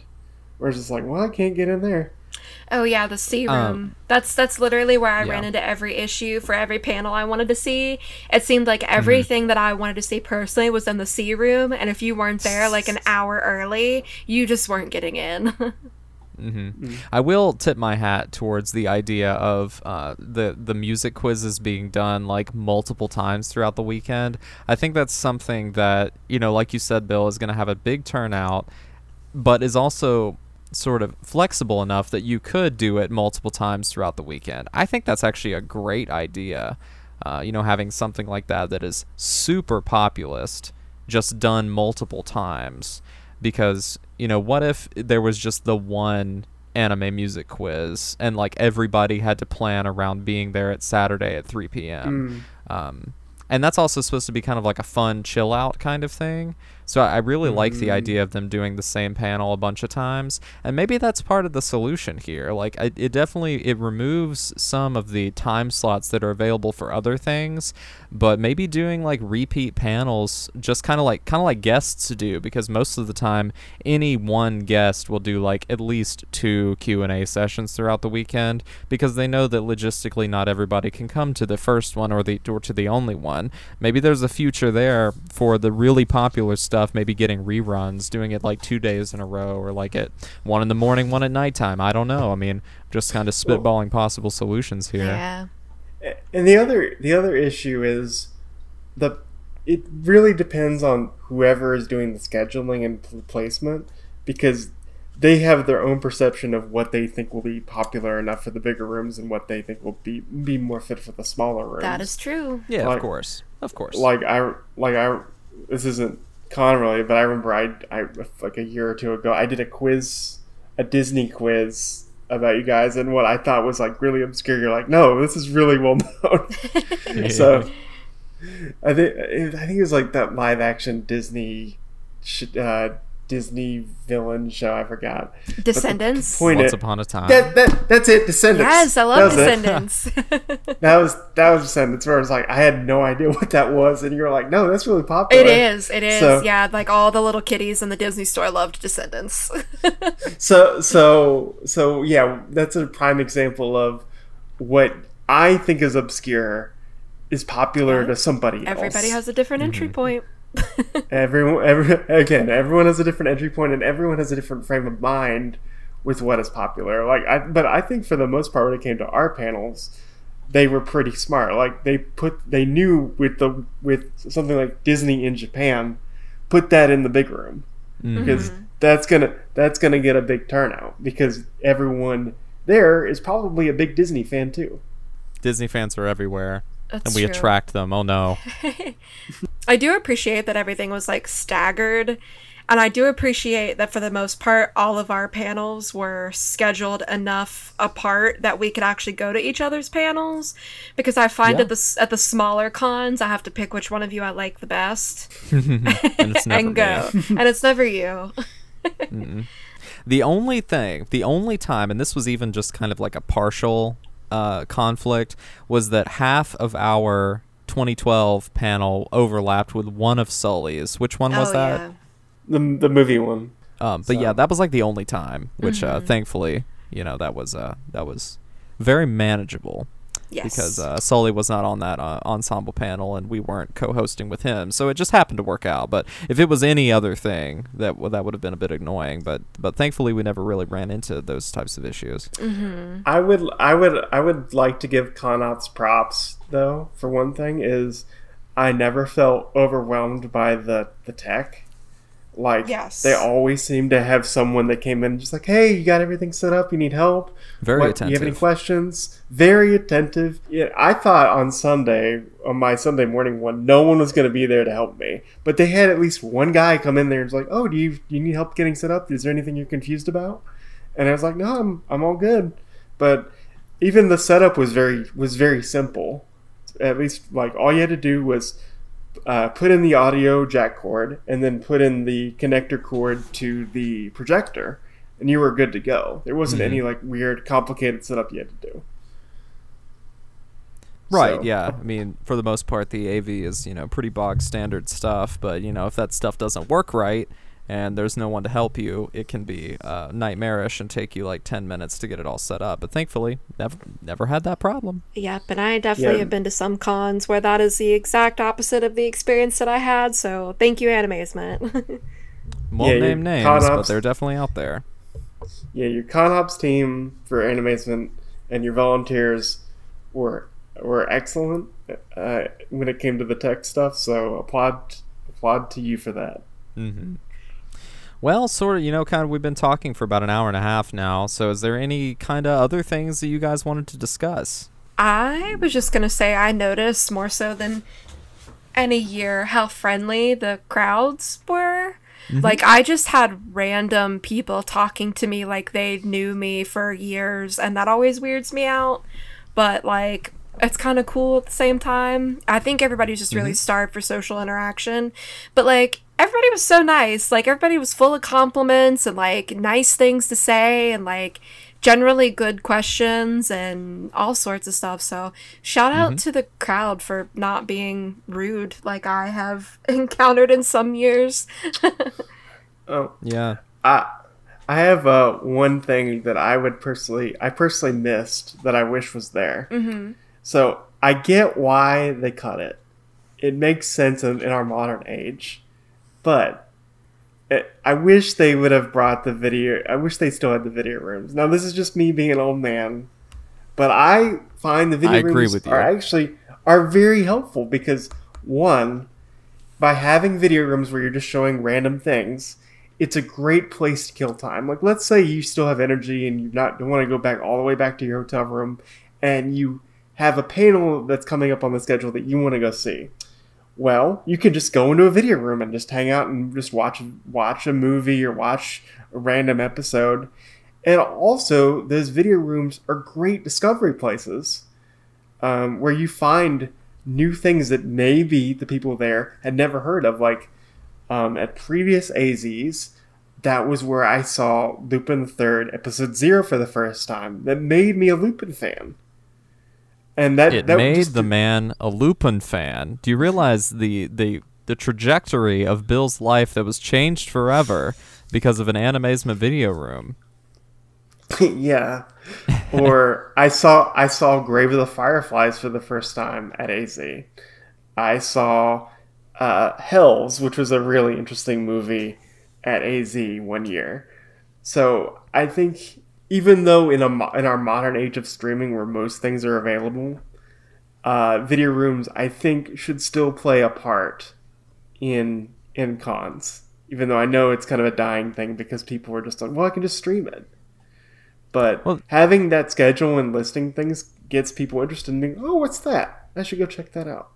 Where it's just like, well, I can't get in there. Oh yeah, the C room. Um, that's that's literally where I ran into every issue for every panel I wanted to see. It seemed like Mm-hmm. everything that I wanted to see personally was in the C room, and if you weren't there like an hour early, you just weren't getting in. hmm I will tip my hat towards the idea of uh, the the music quizzes being done like multiple times throughout the weekend. I think that's something that you know, like you said, Bill, is going to have a big turnout, but is also sort of flexible enough that you could do it multiple times throughout the weekend. I think that's actually a great idea. Uh, you know, having something like that that is super populist, just done multiple times. Because, you know, what if there was just the one anime music quiz and like everybody had to plan around being there at Saturday at 3 p.m.? Um, and that's also supposed to be kind of like a fun chill out kind of thing. So I really like the mm. idea of them doing the same panel a bunch of times, and maybe that's part of the solution here. Like it, it definitely it removes some of the time slots that are available for other things, but maybe doing like repeat panels, just kind of like kind of like guests do, because most of the time any one guest will do like at least two Q and A sessions throughout the weekend, because they know that logistically not everybody can come to the first one or the or to the only one. Maybe there's a future there for the really popular stuff, maybe getting reruns, doing it like two days in a row, or like at one in the morning, one at nighttime. I don't know. I mean, just kind of spitballing possible solutions here. yeah. And the other the other issue is the it really depends on whoever is doing the scheduling and pl- placement because they have their own perception of what they think will be popular enough for the bigger rooms and what they think will be be more fit for the smaller rooms. That is true. Yeah, Like- of course, of course. like I like I this isn't con related, but I remember I I like a year or two ago I did a quiz, a Disney quiz about you guys, and what I thought was like really obscure. You're like, no, this is really well known. so I think I think it was like that live action Disney. sh- Uh, Disney villain show. I forgot. Descendants. point Once it- upon a time. That, that that's it. Descendants. Yes, I love was it. Descendants. That was that was Descendants. Where I was like, I had no idea what that was, and you're like, no, that's really popular. it is. It is. So- yeah, like all the little kitties in the Disney store loved Descendants. So so so yeah, that's a prime example of what I think is obscure is popular Yeah. to somebody else. Everybody has a different entry mm-hmm. point. everyone, every, again, everyone has a different entry point, and everyone has a different frame of mind with what is popular. Like, I, but I think for the most part, when it came to our panels, they were pretty smart. Like, they put, they knew with the with something like Disney in Japan, put that in the big room Mhm. because that's gonna that's gonna get a big turnout because everyone there is probably a big Disney fan too. Disney fans are everywhere, That's and we true. attract them. Oh no. I do appreciate that everything was like staggered. And I do appreciate that for the most part, all of our panels were scheduled enough apart that we could actually go to each other's panels. Because I find Yeah. at the at the smaller cons, I have to pick which one of you I like the best and it's never and go, and it's never you. The only thing, the only time, and this was even just kind of like a partial uh, conflict, was that half of our 2012 panel overlapped with one of Sully's. Which one was oh that? yeah, The the movie one. Um, but So- yeah, that was like the only time, which Mm-hmm. uh, thankfully, you know, that was uh, that was very manageable yes. because uh, Sully was not on that uh, ensemble panel and we weren't co-hosting with him, so it just happened to work out. But if it was any other thing, that w- that would have been a bit annoying. But but thankfully, we never really ran into those types of issues. I would I would I would like to give Conops props though. For one thing, is I never felt overwhelmed by the the tech. Like Yes. they always seem to have someone that came in just like, hey, you got everything set up. You need help. Very What, Do you have any questions? Very attentive. Yeah, I thought on Sunday, on my Sunday morning one, no one was going to be there to help me. But they had at least one guy come in there and was like, "Oh, do you do you need help getting set up? Is there anything you're confused about?" And I was like, "No, I'm I'm all good." But even the setup was very was very simple. At least like all you had to do was uh, put in the audio jack cord and then put in the connector cord to the projector, and you were good to go. There wasn't Mhm. any like weird, complicated setup you had to do. Right, So- yeah. I mean, for the most part, the AV is, you know, pretty bog standard stuff. But, you know, if that stuff doesn't work right and there's no one to help you, it can be uh, nightmarish and take you like 10 minutes to get it all set up. But thankfully, never, never had that problem. Yep, and I definitely Yeah. have been to some cons where that is the exact opposite of the experience that I had. So thank you, Animazement. Won't Yeah, name names, con but they're definitely out there. Yeah, your ConOps team for Animazement and your volunteers were were excellent uh, when it came to the tech stuff. So applaud applaud to you for that. hmm Well, sort of, you know, kind of, we've been talking for about an hour and a half now. So, is there any kind of other things that you guys wanted to discuss? I was just gonna say I noticed more so than any year how friendly the crowds were. Mm-hmm. Like I just had random people talking to me like they knew me for years and that always weirds me out. But like it's kind of cool at the same time. I think everybody's just really mm-hmm. starved for social interaction. But like everybody was so nice. Like everybody was full of compliments and like nice things to say and like generally good questions and all sorts of stuff. So shout out to the crowd for not being rude like I have encountered in some years. Oh, Yeah. I I have uh, one thing that I would personally I personally missed that I wish was there. hmm So I get why they cut it. It makes sense in, in our modern age, but it, I wish they would have brought the video. I wish they still had the video rooms. Now this is just me being an old man, but I find the video I rooms are actually are very helpful because one, by having video rooms where you're just showing random things, it's a great place to kill time. Like let's say you still have energy and you not don't want to go back all the way back to your hotel room, and you have a panel that's coming up on the schedule that you want to go see. Well, you can just go into a video room and just hang out and just watch watch a movie or watch a random episode. And also, those video rooms are great discovery places um, where you find new things that maybe the people there had never heard of. Like um, at previous AZs, that was where I saw Lupin the Third, Episode Zero, for the first time. That made me a Lupin fan. And that It that made just- the man a Lupin fan. Do you realize the, the, the trajectory of Bill's life that was changed forever because of an animazement video room? yeah. Or I saw I saw Grave of the Fireflies for the first time at AZ. I saw uh, Hells, which was a really interesting movie at AZ one year. So I think even though in a in our modern age of streaming, where most things are available, uh, video rooms I think should still play a part in in cons. Even though I know it's kind of a dying thing because people are just like, well, I can just stream it. But Well- having that schedule and listing things gets people interested in thinking, oh, what's that? I should go check that out.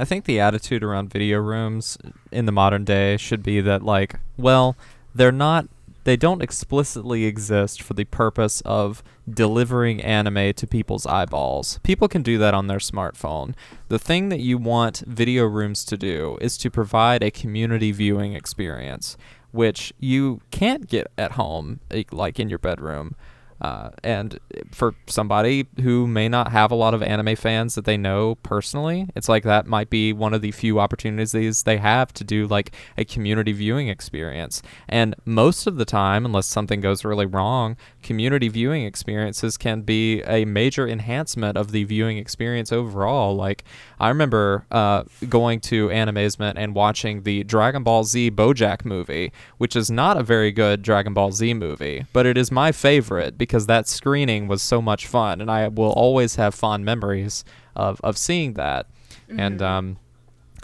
I think the attitude around video rooms in the modern day should be that like, well, they're not they don't explicitly exist for the purpose of delivering anime to people's eyeballs. People can do that on their smartphone. The thing that you want video rooms to do is to provide a community viewing experience, which you can't get at home, like in your bedroom. Uh, and for somebody who may not have a lot of anime fans that they know personally, it's like that might be one of the few opportunities they have to do like a community viewing experience. And most of the time, unless something goes really wrong, community viewing experiences can be a major enhancement of the viewing experience overall. Like, I remember uh, going to Animazement and watching the Dragon Ball Z Bojack movie, which is not a very good Dragon Ball Z movie, but it is my favorite because that screening was so much fun, and I will always have fond memories of, of seeing that. And um,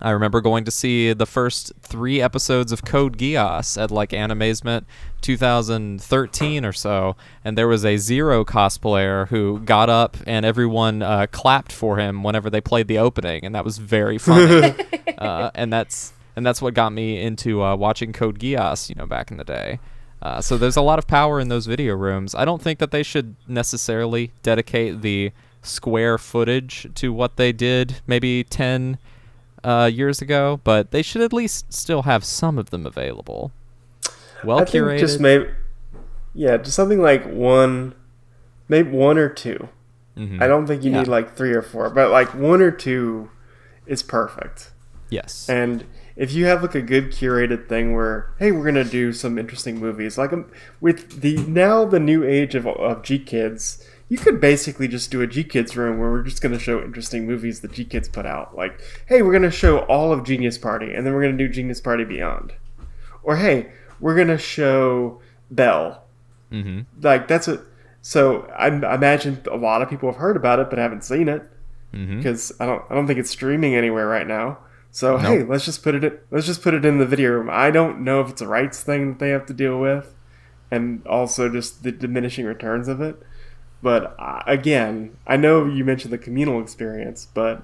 I remember going to see the first three episodes of Code Geass at like Animazement 2013 or so, and there was a Zero cosplayer who got up and everyone uh, clapped for him whenever they played the opening, and that was very funny. uh, and that's and that's what got me into uh, watching Code Geass, you know, back in the day. Uh, so there's a lot of power in those video rooms. I don't think that they should necessarily dedicate the square footage to what they did maybe 10 uh, years ago, but they should at least still have some of them available. Well I think curated. just maybe, yeah, just something like one, maybe one or 2 Mhm. I don't think you Yeah. need like three or four, but like one or two is perfect. Yes. And if you have like a good curated thing where, hey, we're gonna do some interesting movies, like um, with the now the new age of, of GKIDS, you could basically just do a GKIDS room where we're just gonna show interesting movies that GKIDS put out. Like, hey, we're gonna show all of Genius Party, and then we're gonna do Genius Party Beyond, or hey, we're gonna show Bell. mm-hmm. Like that's what. So I, I imagine a lot of people have heard about it but haven't seen it Mm-hmm. because I don't I don't think it's streaming anywhere right now. So Nope. hey, let's just put it in, let's just put it in the video room. I don't know if it's a rights thing that they have to deal with, and also just the diminishing returns of it. But uh, again, I know you mentioned the communal experience, but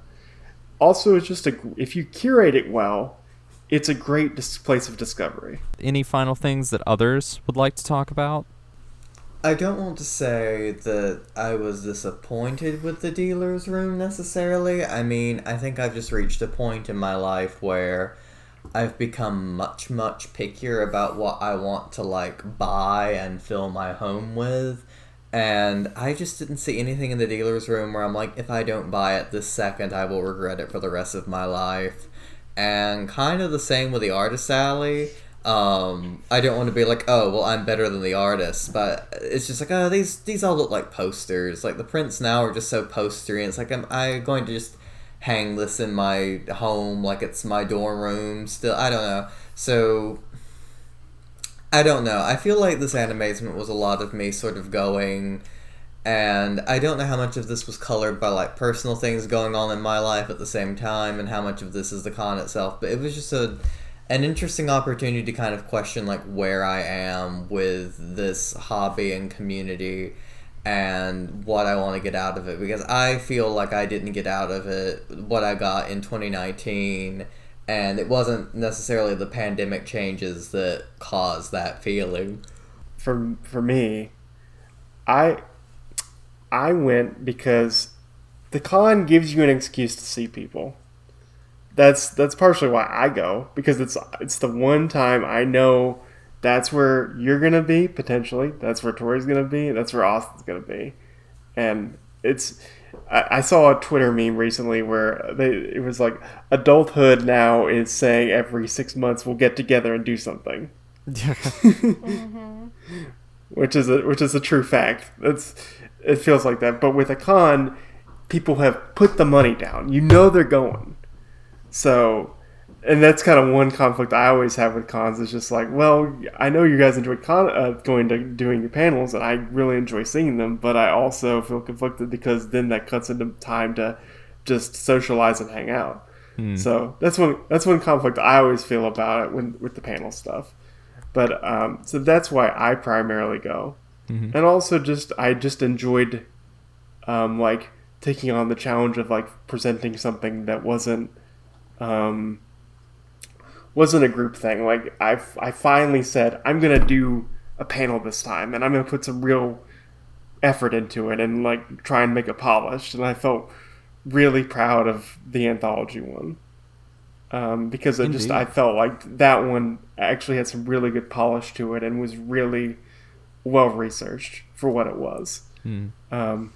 also it's just a if you curate it well, it's a great dis- place of discovery. Any final things that others would like to talk about? I don't want to say that I was disappointed with the dealer's room necessarily. I mean, I think I've just reached a point in my life where I've become much, much pickier about what I want to like buy and fill my home with. And I just didn't see anything in the dealer's room where I'm like, if I don't buy it this second, I will regret it for the rest of my life. And kind of the same with the artist alley. Um i don't want to be like oh well i'm better than the artist. But it's just like oh these these all look like posters. Like the prints now are just so postery and it's like am i going to just hang this in my home? Like it's my dorm room still? I don't know. So i don't know i feel like this Animazement was a lot of me sort of going and I don't know how much of this was colored by like personal things going on in my life at the same time, and how much of this is the con itself. But it was just a an interesting opportunity to kind of question like where I am with this hobby and community and what I want to get out of it because I feel like I didn't get out of it what I got in 2019 and it wasn't necessarily the pandemic changes that caused that feeling. for for me, I I went because the con gives you an excuse to see people. That's that's partially why I go because it's it's the one time I know that's where you're gonna be potentially. That's where Tori's gonna be. That's where Austin's gonna be, and it's. I saw a Twitter meme recently where they it was like adulthood now is saying every six months we'll get together and do something mm-hmm. which is a which is a true fact. That's it feels like that. But with a con, people have put the money down. You know they're going. So and that's kind of one conflict I always have with cons. Is just like, well, I know you guys enjoy con- uh, going to doing your panels, and I really enjoy seeing them, but I also feel conflicted because then that cuts into time to just socialize and hang out. Hmm. So that's one that's one conflict I always feel about it when with the panel stuff. But um, so that's why I primarily go, Mhm. and also just I just enjoyed um, like taking on the challenge of like presenting something that wasn't um, wasn't a group thing. Like I I finally said I'm gonna do a panel this time, and I'm gonna put some real effort into it and like try and make it polished. And I felt really proud of the anthology one um, because I just I felt like that one actually had some really good polish to it and was really well researched for what it was. Hmm. Um,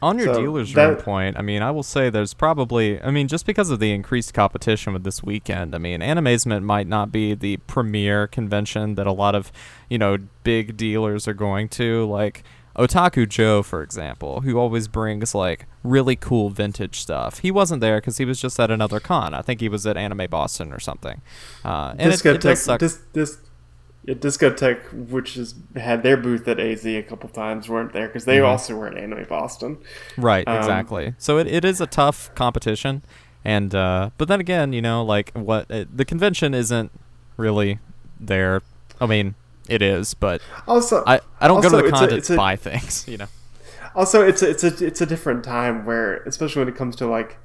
On your So dealer's room point, I mean, I will say there's probably, I mean, just because of the increased competition with this weekend, I mean, Animazement might not be the premier convention that a lot of, you know, big dealers are going to. Like Otaku Joe, for example, who always brings like really cool vintage stuff. He wasn't there because he was just at another con. I think he was at Anime Boston or something. Uh, and it, it Discotek, does suck. dis, dis, yeah, Discotek, which has had their booth at AZ a couple times, weren't there because they Mhm. also were at Anime Boston. Right, Um, exactly. So it, it is a tough competition, and uh, but then again, you know, like what uh, the convention isn't really there. I mean, it is, but Also, I, I don't go to the con to buy things. You know, Also, it's a, it's a it's a different time where, especially when it comes to like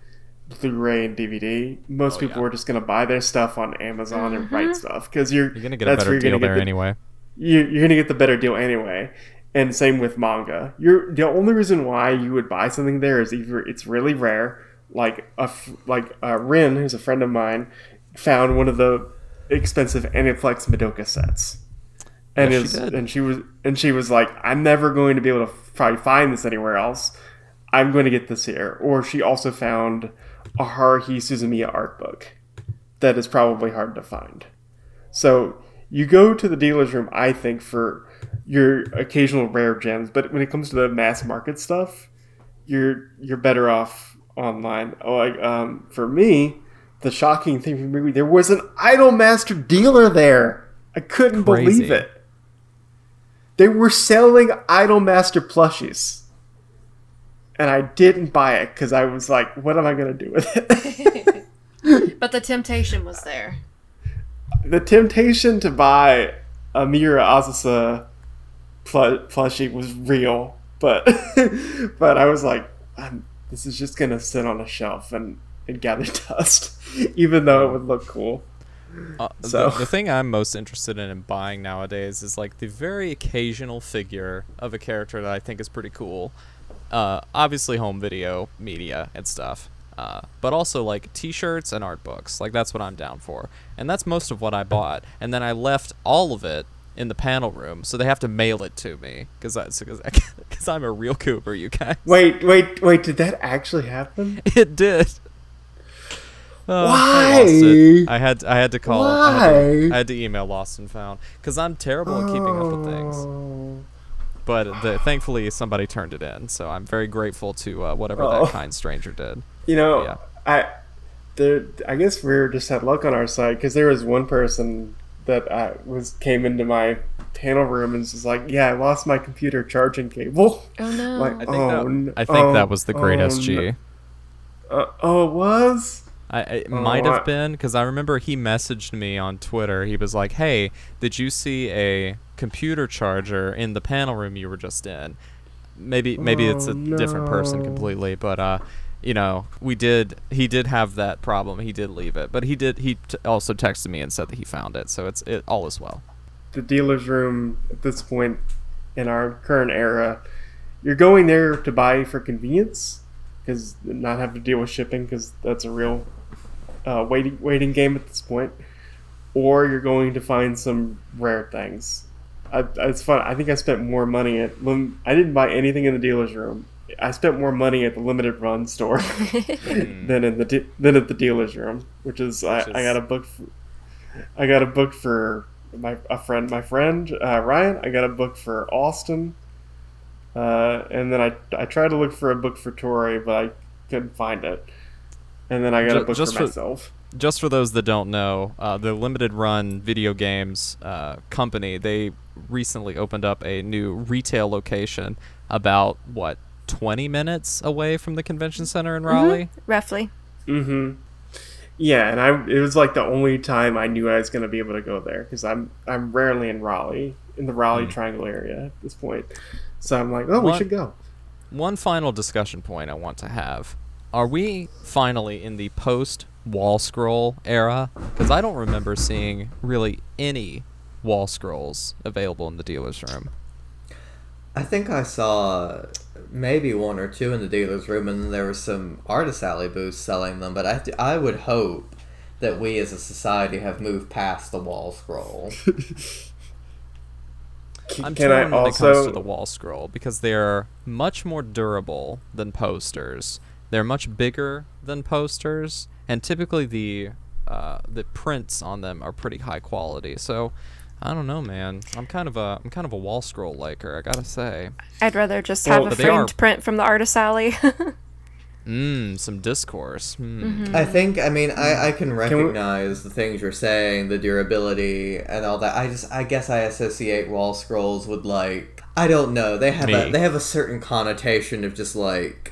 Blu-ray and DVD, most Oh, people yeah. are just gonna buy their stuff on Amazon and Right Stuf because you're you're gonna get a better deal there the, anyway. You, you're gonna get the better deal anyway. And same with manga. You're the only reason why you would buy something there is either it's really rare, like a like uh, Rin, who's a friend of mine, found one of the expensive Aniplex Madoka sets, and Yes, she is did. and she was and she was like, I'm never going to be able to probably find this anywhere else. I'm going to get this here. Or she also found a Haruhi Suzumiya art book that is probably hard to find. So you go to the dealer's room, I think, for your occasional rare gems, but when it comes to the mass market stuff, you're you're better off online. Oh, Like um, for me, the shocking thing for me, there was an Idolmaster dealer there. I couldn't believe it. They were selling Idolmaster plushies. And I didn't buy it because I was like, what am I going to do with it? but the temptation was there. the temptation to buy a Miura Azusa pl- plushie was real, but but I was like, I'm, this is just gonna sit on a shelf and, and gather dust, even though it would look cool. Uh, So- the, the thing I'm most interested in, in buying nowadays is like the very occasional figure of a character that I think is pretty cool. Uh, obviously, home video media and stuff, uh, but also like T-shirts and art books. Like that's what I'm down for, and that's most of what I bought. And then I left all of it in the panel room, so they have to mail it to me because because I'm a real Cooper, you guys. Wait, wait, wait! Did that actually happen? It did. Oh, I Why? it. I had I had to call. I had to, Why? I had to email Lost and Found because I'm terrible at keeping up with things. But the, thankfully somebody turned it in, so I'm very grateful to uh, whatever Oh. that kind stranger did. You know, Yeah. I there. I guess we just had luck on our side because there was one person that uh, was came into my panel room and was like, "Yeah, I lost my computer charging cable." Oh no. Like, I think oh, that n- I think oh, that was the great oh, SG. no. Uh, oh, it was. I, it Oh, might I- have been because I remember he messaged me on Twitter. He was like, "Hey, did you see a computer charger in the panel room you were just in?" Maybe maybe it's a Oh, different person completely, but uh, you know, we did. He did have that problem. He did leave it, but he did. He t- also texted me and said that he found it, so it's it all is well. the dealer's room at this point in our current era, you're going there to buy for convenience because not have to deal with shipping because that's a real uh, waiting waiting game at this point, or you're going to find some rare things. I, it's fun. I think I spent more money at. Lim- I didn't buy anything in the dealer's room. I spent more money at the limited run store than in the de- than at the dealer's room, which is, I, Which I is- got a book. For, I got a book for my a friend, my friend uh, Ryan. I got a book for Austin, uh, and then I I tried to look for a book for Tori, but I couldn't find it. And then I got a book just for for- myself. just for those that don't know, uh, the limited run video games uh, company they recently opened up a new retail location about what 20 minutes away from the convention center in Raleigh. Roughly. Mm-hmm. Yeah, and I it was like the only time I knew I was going to be able to go there because I'm I'm rarely in Raleigh in the Raleigh Mm. Triangle area at this point. So I'm like, oh, we should go. One final discussion point I want to have: Are we finally in the post wall scroll era? Because I don't remember seeing really any wall scrolls available in the dealer's room. I think I saw maybe one or two in the dealer's room, and there were some artist alley booths selling them. But I, I would hope that we as a society have moved past the wall scroll. I'm Can torn I when it comes to the wall scroll because they're much more durable than posters. They're much bigger than posters, and typically the uh, the prints on them are pretty high quality. So I don't know, man. I'm kind of a I'm kind of a wall scroll liker. I gotta say. I'd rather just Well, have a but they are- framed print from the artist alley. Mmm, some discourse. Mm. I think, I mean, I, I can we- recognize the things you're saying, the durability and all that. I just, I guess I associate wall scrolls with like, I don't know. They have a, they have a certain connotation of just like,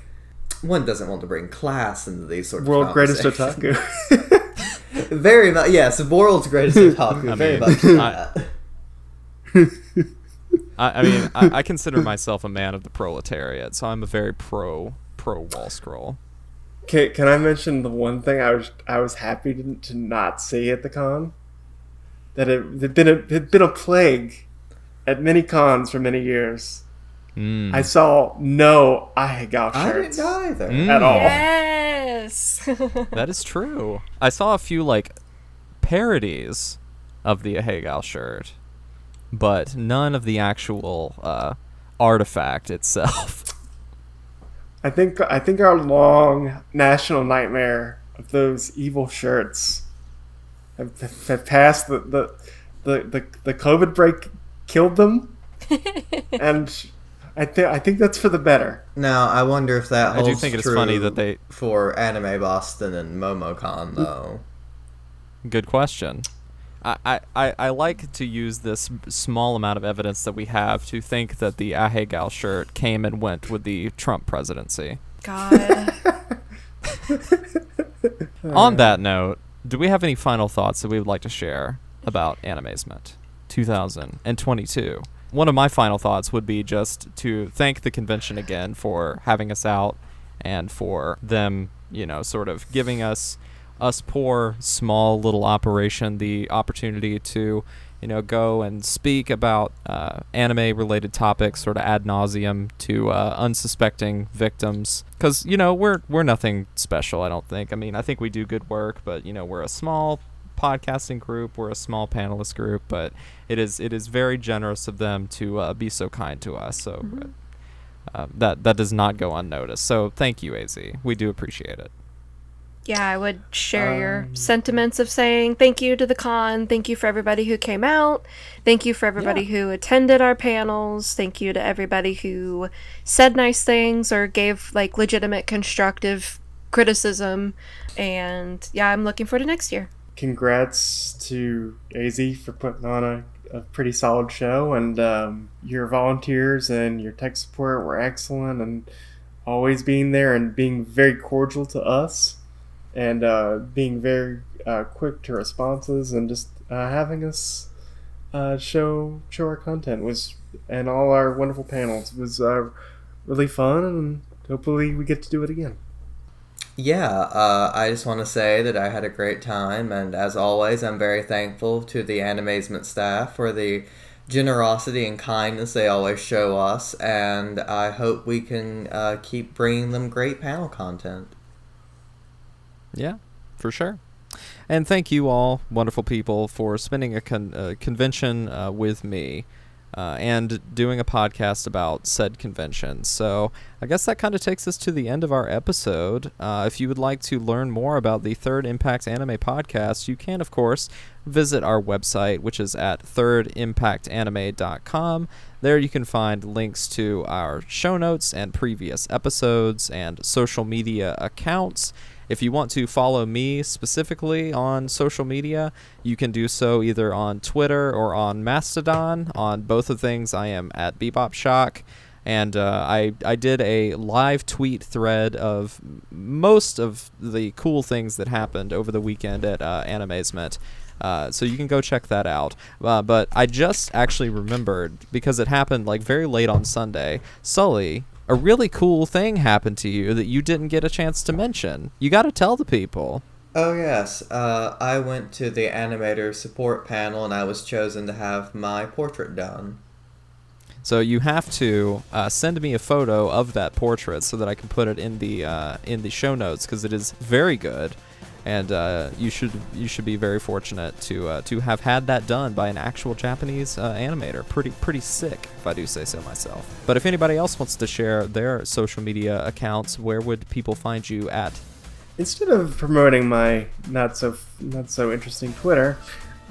one doesn't want to bring class into these sort of. World greatest conversations. otaku. Very much, yes, world's greatest otaku. I very mean, much. I, I mean, I, I consider myself a man of the proletariat, so I'm a very pro pro wall scroll. can, can I mention the one thing I was I was happy to, to not see at the con? That it had been a it had been a plague at many cons for many years. Mm. I saw no Ahegao I shirts didn't either. Mm. at all. yes. That is true. I saw a few like parodies of the Ahegao shirt, but none of the actual uh, artifact itself. I think I think our long national nightmare of those evil shirts have, have passed the the, the the the COVID break killed them, and I think I think that's for the better. Now, I wonder if that holds I do think it's funny that they. for Anime Boston and MomoCon, though. Good question. I, I, I, I like to use this small amount of evidence that we have to think that the Ahegao shirt came and went with the Trump presidency. God. On that note, do we have any final thoughts that we would like to share about Animazement 2022? One of my final thoughts would be just to thank the convention again for having us out and for them, you know, sort of giving us us poor small little operation the opportunity to you know go and speak about uh, anime related topics sort of ad nauseum to uh, unsuspecting victims. Because you know we're we're nothing special i don't think. I mean i think we do good work but you know we're a small podcasting group we're a small panelist group but it is it is very generous of them to uh, be so kind to us so uh, that that does not go unnoticed so thank you az we do appreciate it Yeah, I would share your Um, sentiments of saying thank you to the con. Thank you for everybody who came out. Thank you for everybody who attended our panels. Thank you to everybody who said nice things or gave like legitimate constructive criticism. And yeah, I'm looking forward to next year. Congrats to AZ for putting on a, a pretty solid show, and um, your volunteers and your tech support were excellent, and always being there and being very cordial to us, and uh, being very uh, quick to responses, and just uh, having us uh, show show our content was, and all our wonderful panels was uh, really fun, and hopefully we get to do it again. Yeah, uh, I just want to say that I had a great time, and as always, I'm very thankful to the Animazement staff for the generosity and kindness they always show us, and I hope we can uh, keep bringing them great panel content. Yeah, for sure. And thank you all, wonderful people, for spending a, con- a convention uh, with me uh, and doing a podcast about said convention. So I guess that kind of takes us to the end of our episode. Uh, if you would like to learn more about the Third Impact Anime podcast, you can, of course, visit our website, which is at thirdimpactanime.com. There you can find links to our show notes and previous episodes and social media accounts. If you want to follow me specifically on social media, you can do so either on Twitter or on Mastodon. On both of things, I am at Bebop Shock. And uh, I, I did a live tweet thread of most of the cool things that happened over the weekend at uh, Animazement. Uh, so you can go check that out. Uh, but I just actually remembered because it happened like very late on Sunday. Sully, a really cool thing happened to you that you didn't get a chance to mention. You got to tell the people. Oh yes, uh, I went to the animator support panel and I was chosen to have my portrait done. So you have to uh, send me a photo of that portrait so that I can put it in the uh, in the show notes because it is very good, and uh, you should you should be very fortunate to uh, to have had that done by an actual Japanese uh, animator. Pretty pretty sick, if I do say so myself. But if anybody else wants to share their social media accounts, where would people find you at? Instead of promoting my not so not so interesting Twitter,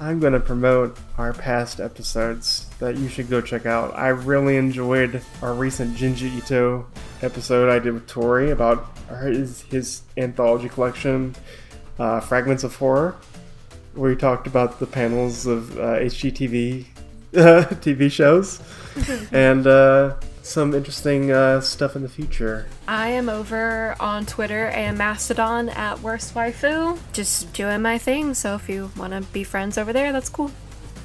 I'm going to promote our past episodes that you should go check out. I really enjoyed our recent Junji Ito episode I did with Tori about his, his anthology collection, uh, Fragments of Horror, where we talked about the panels of uh, HGTV TV shows and uh, some interesting uh, stuff in the future. I am over on Twitter and Mastodon at Worst Waifu, just doing my thing. So if you want to be friends over there, that's cool.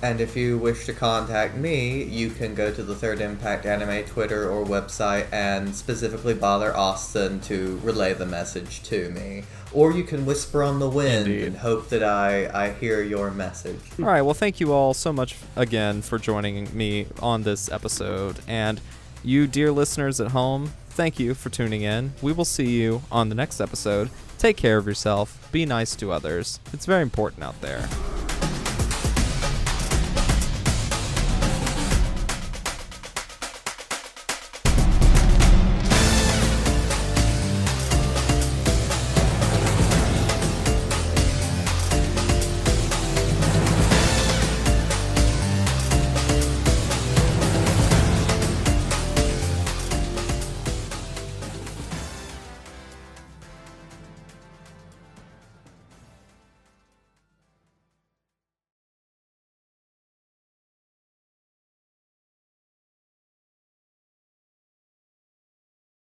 And if you wish to contact me, you can go to the Third Impact Anime Twitter or website and specifically bother Austin to relay the message to me. Or you can whisper on the wind Indeed. and hope that I, I hear your message. All right. Well, thank you all so much again for joining me on this episode. And you, dear listeners at home, thank you for tuning in. We will see you on the next episode. Take care of yourself. Be nice to others. It's very important out there.